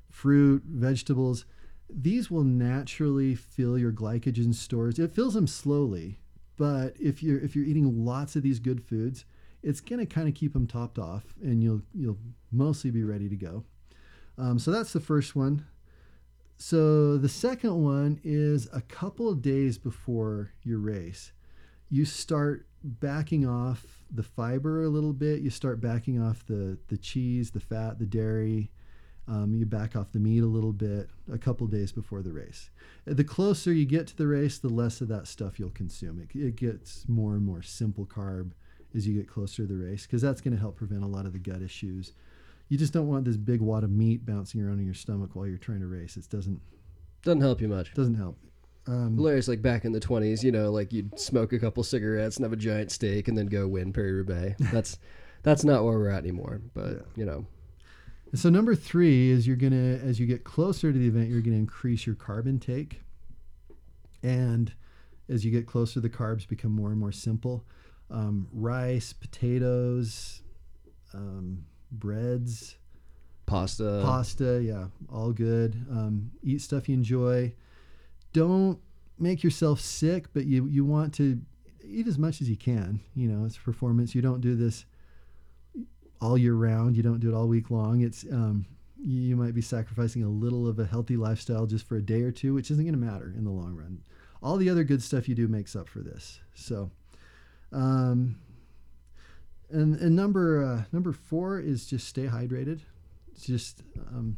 fruit, vegetables. These will naturally fill your glycogen stores. It fills them slowly, but if you're if you're eating lots of these good foods, it's gonna kind of keep them topped off, and you'll you'll mostly be ready to go. Um, so that's the first one. So the second one is a couple of days before your race, you start backing off the fiber a little bit. You start backing off the the cheese, the fat, the dairy. Um, you back off the meat a little bit a couple days before the race. The closer you get to the race, the less of that stuff you'll consume. It, it gets more and more simple carb as you get closer to the race because that's going to help prevent a lot of the gut issues. You just don't want this big wad of meat bouncing around in your stomach while you're trying to race. It doesn't
Doesn't help you much.
doesn't help. Um,
Hilarious, like back in the twenties, you know, like you'd smoke a couple cigarettes and have a giant steak and then go win Paris-Roubaix. That's that's not where we're at anymore. But
Yeah.
you know,
So number three is you're gonna as you get closer to the event, you're gonna increase your carb intake, and as you get closer, the carbs become more and more simple. Um, rice, potatoes, um, breads,
pasta.
pasta, yeah, all good. Um, eat stuff you enjoy. Don't make yourself sick, but you you want to eat as much as you can. You know, it's performance. You don't do this all year round. You don't do it all week long. It's um, you, might be sacrificing a little of a healthy lifestyle just for a day or two, which isn't going to matter in the long run. All the other good stuff you do makes up for this. So, um, and and number uh, number four is just stay hydrated. It's just um,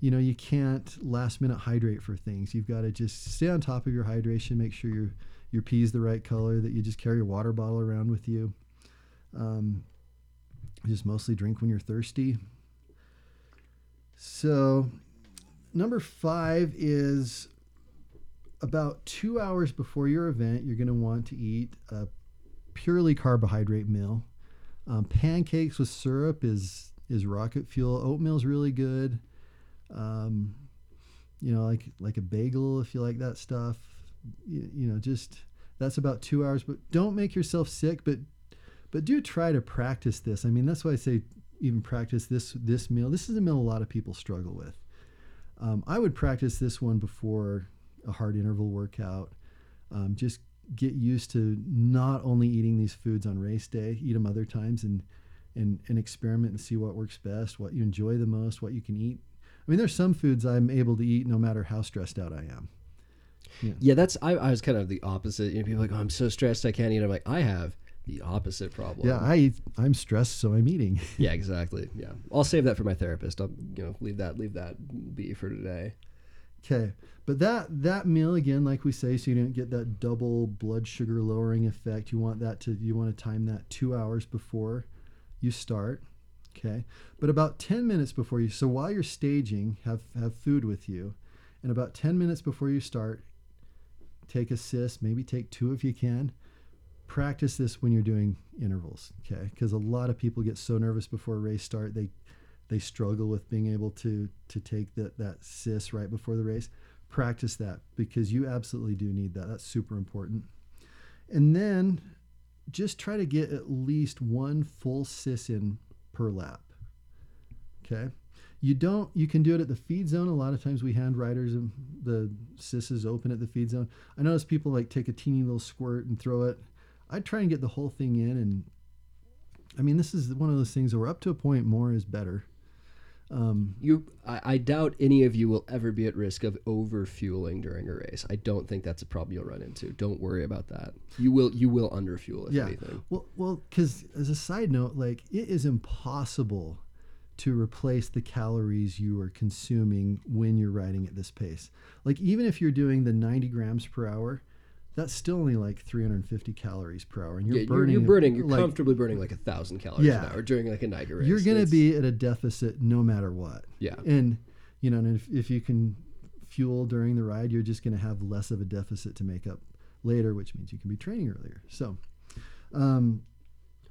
you know you can't last minute hydrate for things. You've got to just stay on top of your hydration. Make sure your your pee is the right color. That you just carry a water bottle around with you. Um, just mostly drink when you're thirsty. So, number five is about two hours before your event, you're going to want to eat a purely carbohydrate meal. Um, pancakes with syrup is is rocket fuel. Oatmeal is really good. Um, you know, like like a bagel if you like that stuff. You, you know, just that's about two hours. But don't make yourself sick. But but do try to practice this. I mean, that's why I say even practice this this meal. This is a meal a lot of people struggle with. Um, I would practice this one before a hard interval workout. Um, just get used to not only eating these foods on race day, eat them other times, and and and experiment and see what works best, what you enjoy the most, what you can eat. I mean, there's some foods I'm able to eat no matter how stressed out I am.
Yeah, that's I, I was kind of the opposite. You know, people are like, oh, I'm so stressed I can't eat. I'm like, I have the opposite problem.
Yeah, I I'm stressed, so I'm eating.
yeah, exactly. Yeah, I'll save that for my therapist. I'll you know leave that leave that be for today.
Okay, but that that meal again, like we say, so you don't get that double blood sugar lowering effect. You want that to you want to time that two hours before you start. Okay, but about ten minutes before you. So while you're staging, have have food with you, and about ten minutes before you start, take a SIS. Maybe take two if you can. Practice this when you're doing intervals. Okay, because a lot of people get so nervous before race start they they struggle with being able to to take that that SIS right before the race practice that because you absolutely do need that. That's super important. And then just try to get at least one full SIS in per lap okay? You don't you can do it at the feed zone. A lot of times we hand riders and the is open at the feed zone. I notice people like take a teeny little squirt and throw it. I try and get the whole thing in and I mean, this is one of those things where up to a point, more is better. Um,
You, I, I doubt any of you will ever be at risk of over fueling during a race. I don't think that's a problem you'll run into. Don't worry about that. You will you will under fuel if
yeah.
anything.
Well, well, because as a side note, like it is impossible to replace the calories you are consuming when you're riding at this pace. Like even if you're doing the 90 grams per hour, that's still only like 350 calories per hour, and you're
yeah,
burning.
you're, you're burning. You're
like,
comfortably burning like a thousand calories
Yeah.
an hour during like a Niagara race.
You're going to
It's-
be at a deficit no matter what.
yeah.
And you know, and if, if you can fuel during the ride, you're just going to have less of a deficit to make up later, which means you can be training earlier. So, um,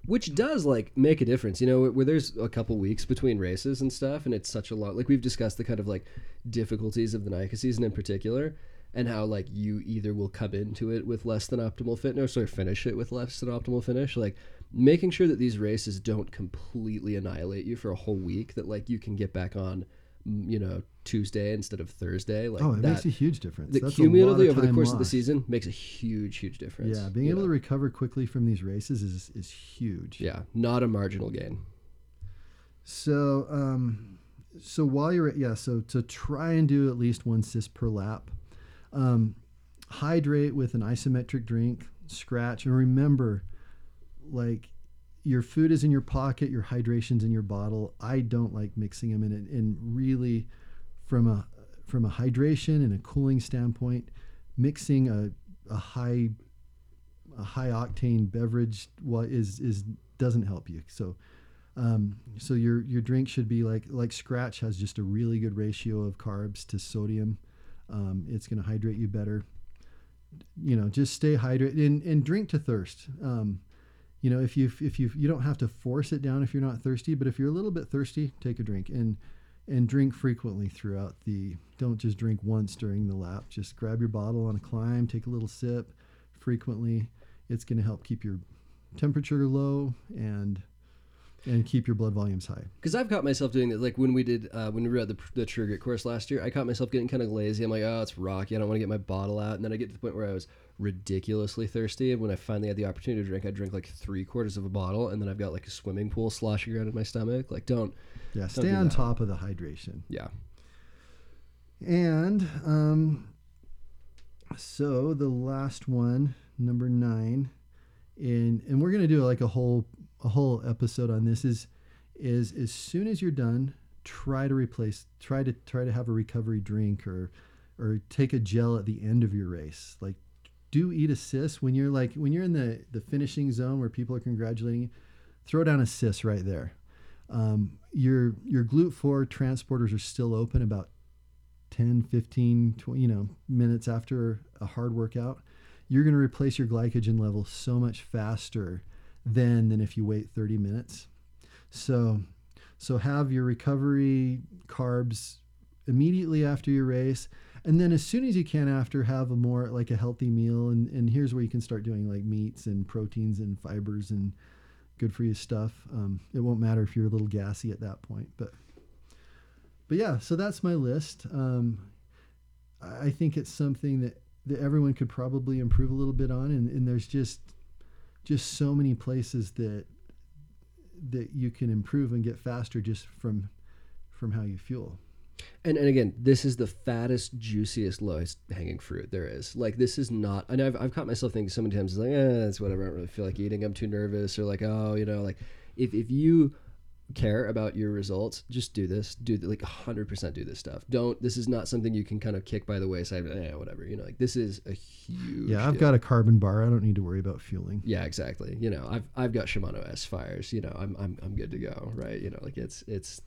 which does like make a difference you know where there's a couple weeks between races and stuff and it's such a lot like we've discussed the kind of like difficulties of the NICA season in particular and how like you either will come into it with less than optimal fitness or finish it with less than optimal finish like making sure that these races don't completely annihilate you for a whole week that like you can get back on you know Tuesday instead of Thursday. Like
oh, it
that,
makes a huge difference.
The
That's
cumulatively over the course
lost.
of the season makes a huge, huge difference.
Yeah, being able
know?
to recover quickly from these races is is huge.
Yeah, not a marginal gain.
So, um, so while you're at, yeah, so to try and do at least one SIS per lap, um, hydrate with an isometric drink, Skratch, and remember, like your food is in your pocket, your hydration's in your bottle. I don't like mixing them in it. And really, from a from a hydration and a cooling standpoint, mixing a, a high a high octane beverage what is is doesn't help you. So um, so your your drink should be like like Skratch has just a really good ratio of carbs to sodium. Um, it's going to hydrate you better. You know, just stay hydrated and, and drink to thirst. Um, you know, if you if you you don't have to force it down if you're not thirsty, but if you're a little bit thirsty, take a drink and and drink frequently throughout the. Don't just drink once during the lap. Just grab your bottle on a climb, take a little sip frequently. It's going to help keep your temperature low and and keep your blood volumes high.
Because I've caught myself doing it. Like when we did, uh, when we were at the, the Grit course last year, I caught myself getting kind of lazy. I'm like, oh, it's rocky. I don't want to get my bottle out. And then I get to the point where I was ridiculously thirsty. And when I finally had the opportunity to drink, I drink like three quarters of a bottle. And then I've got like a swimming pool sloshing around in my stomach. Like, don't.
Yeah,
Don't
stay
do
on
that.
top of the hydration.
Yeah.
And um, so the last one, number nine, in and we're gonna do like a whole a whole episode on this is is as soon as you're done, try to replace try to try to have a recovery drink or or take a gel at the end of your race. Like do eat a SIS when you're like when you're in the the finishing zone where people are congratulating you, throw down a SIS right there. Um, your your glut 4 transporters are still open about 10 15 20, you know minutes after a hard workout you're going to replace your glycogen level so much faster than than if you wait 30 minutes so so have your recovery carbs immediately after your race and then as soon as you can after have a more like a healthy meal and and here's where you can start doing like meats and proteins and fibers and good for you stuff um, it won't matter if you're a little gassy at that point but but yeah, so that's my list. Um, I think it's something that, that everyone could probably improve a little bit on, and, and there's just just so many places that that you can improve and get faster just from from how you fuel.
And, and again, this is the fattest, juiciest, lowest hanging fruit there is. Like, this is not. I know I've, I've caught myself thinking so many times, like, eh, it's whatever. I don't really feel like eating. I'm too nervous. Or, like, oh, you know, like, if, if you care about your results, just do this. Do like 100% do this stuff. Don't. This is not something you can kind of kick by the wayside. Eh, whatever. You know, like, this is a huge.
Yeah, I've
deal.
got a carbon bar. I don't need to worry about fueling.
Yeah, exactly. You know, I've I've got Shimano S-Phyres. You know, I'm I'm I'm good to go. Right. You know, like it's it's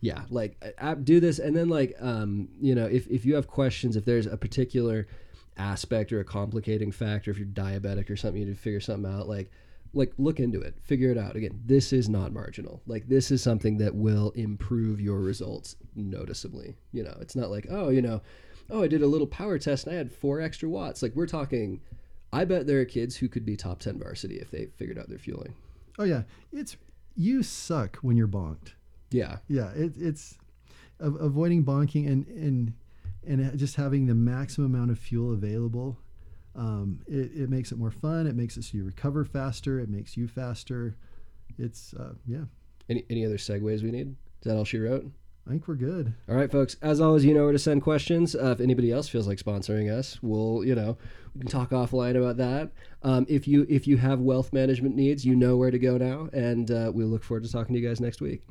yeah, like I, I do this, and then like um, you know, if if you have questions, if there's a particular aspect or a complicating factor, if you're diabetic or something, you need to figure something out. Like like look into it, figure it out. Again, this is not marginal. Like this is something that will improve your results noticeably. You know, it's not like oh, you know, oh, I did a little power test and I had four extra watts. Like we're talking. I bet there are kids who could be top ten varsity if they figured out their fueling.
Oh yeah, it's you suck when you're bonked.
Yeah,
yeah it, it's avoiding bonking and and and just having the maximum amount of fuel available um, it, it makes it more fun it makes it so you recover faster it makes you faster it's uh, yeah
Any any other segues we need? Is that all she wrote?
i think we're good
All right, folks. As always, you know where to send questions. Uh, if anybody else feels like sponsoring us, we'll you know we can talk offline about that. Um, if you if you have wealth management needs, you know where to go now, and uh, we look forward to talking to you guys next week.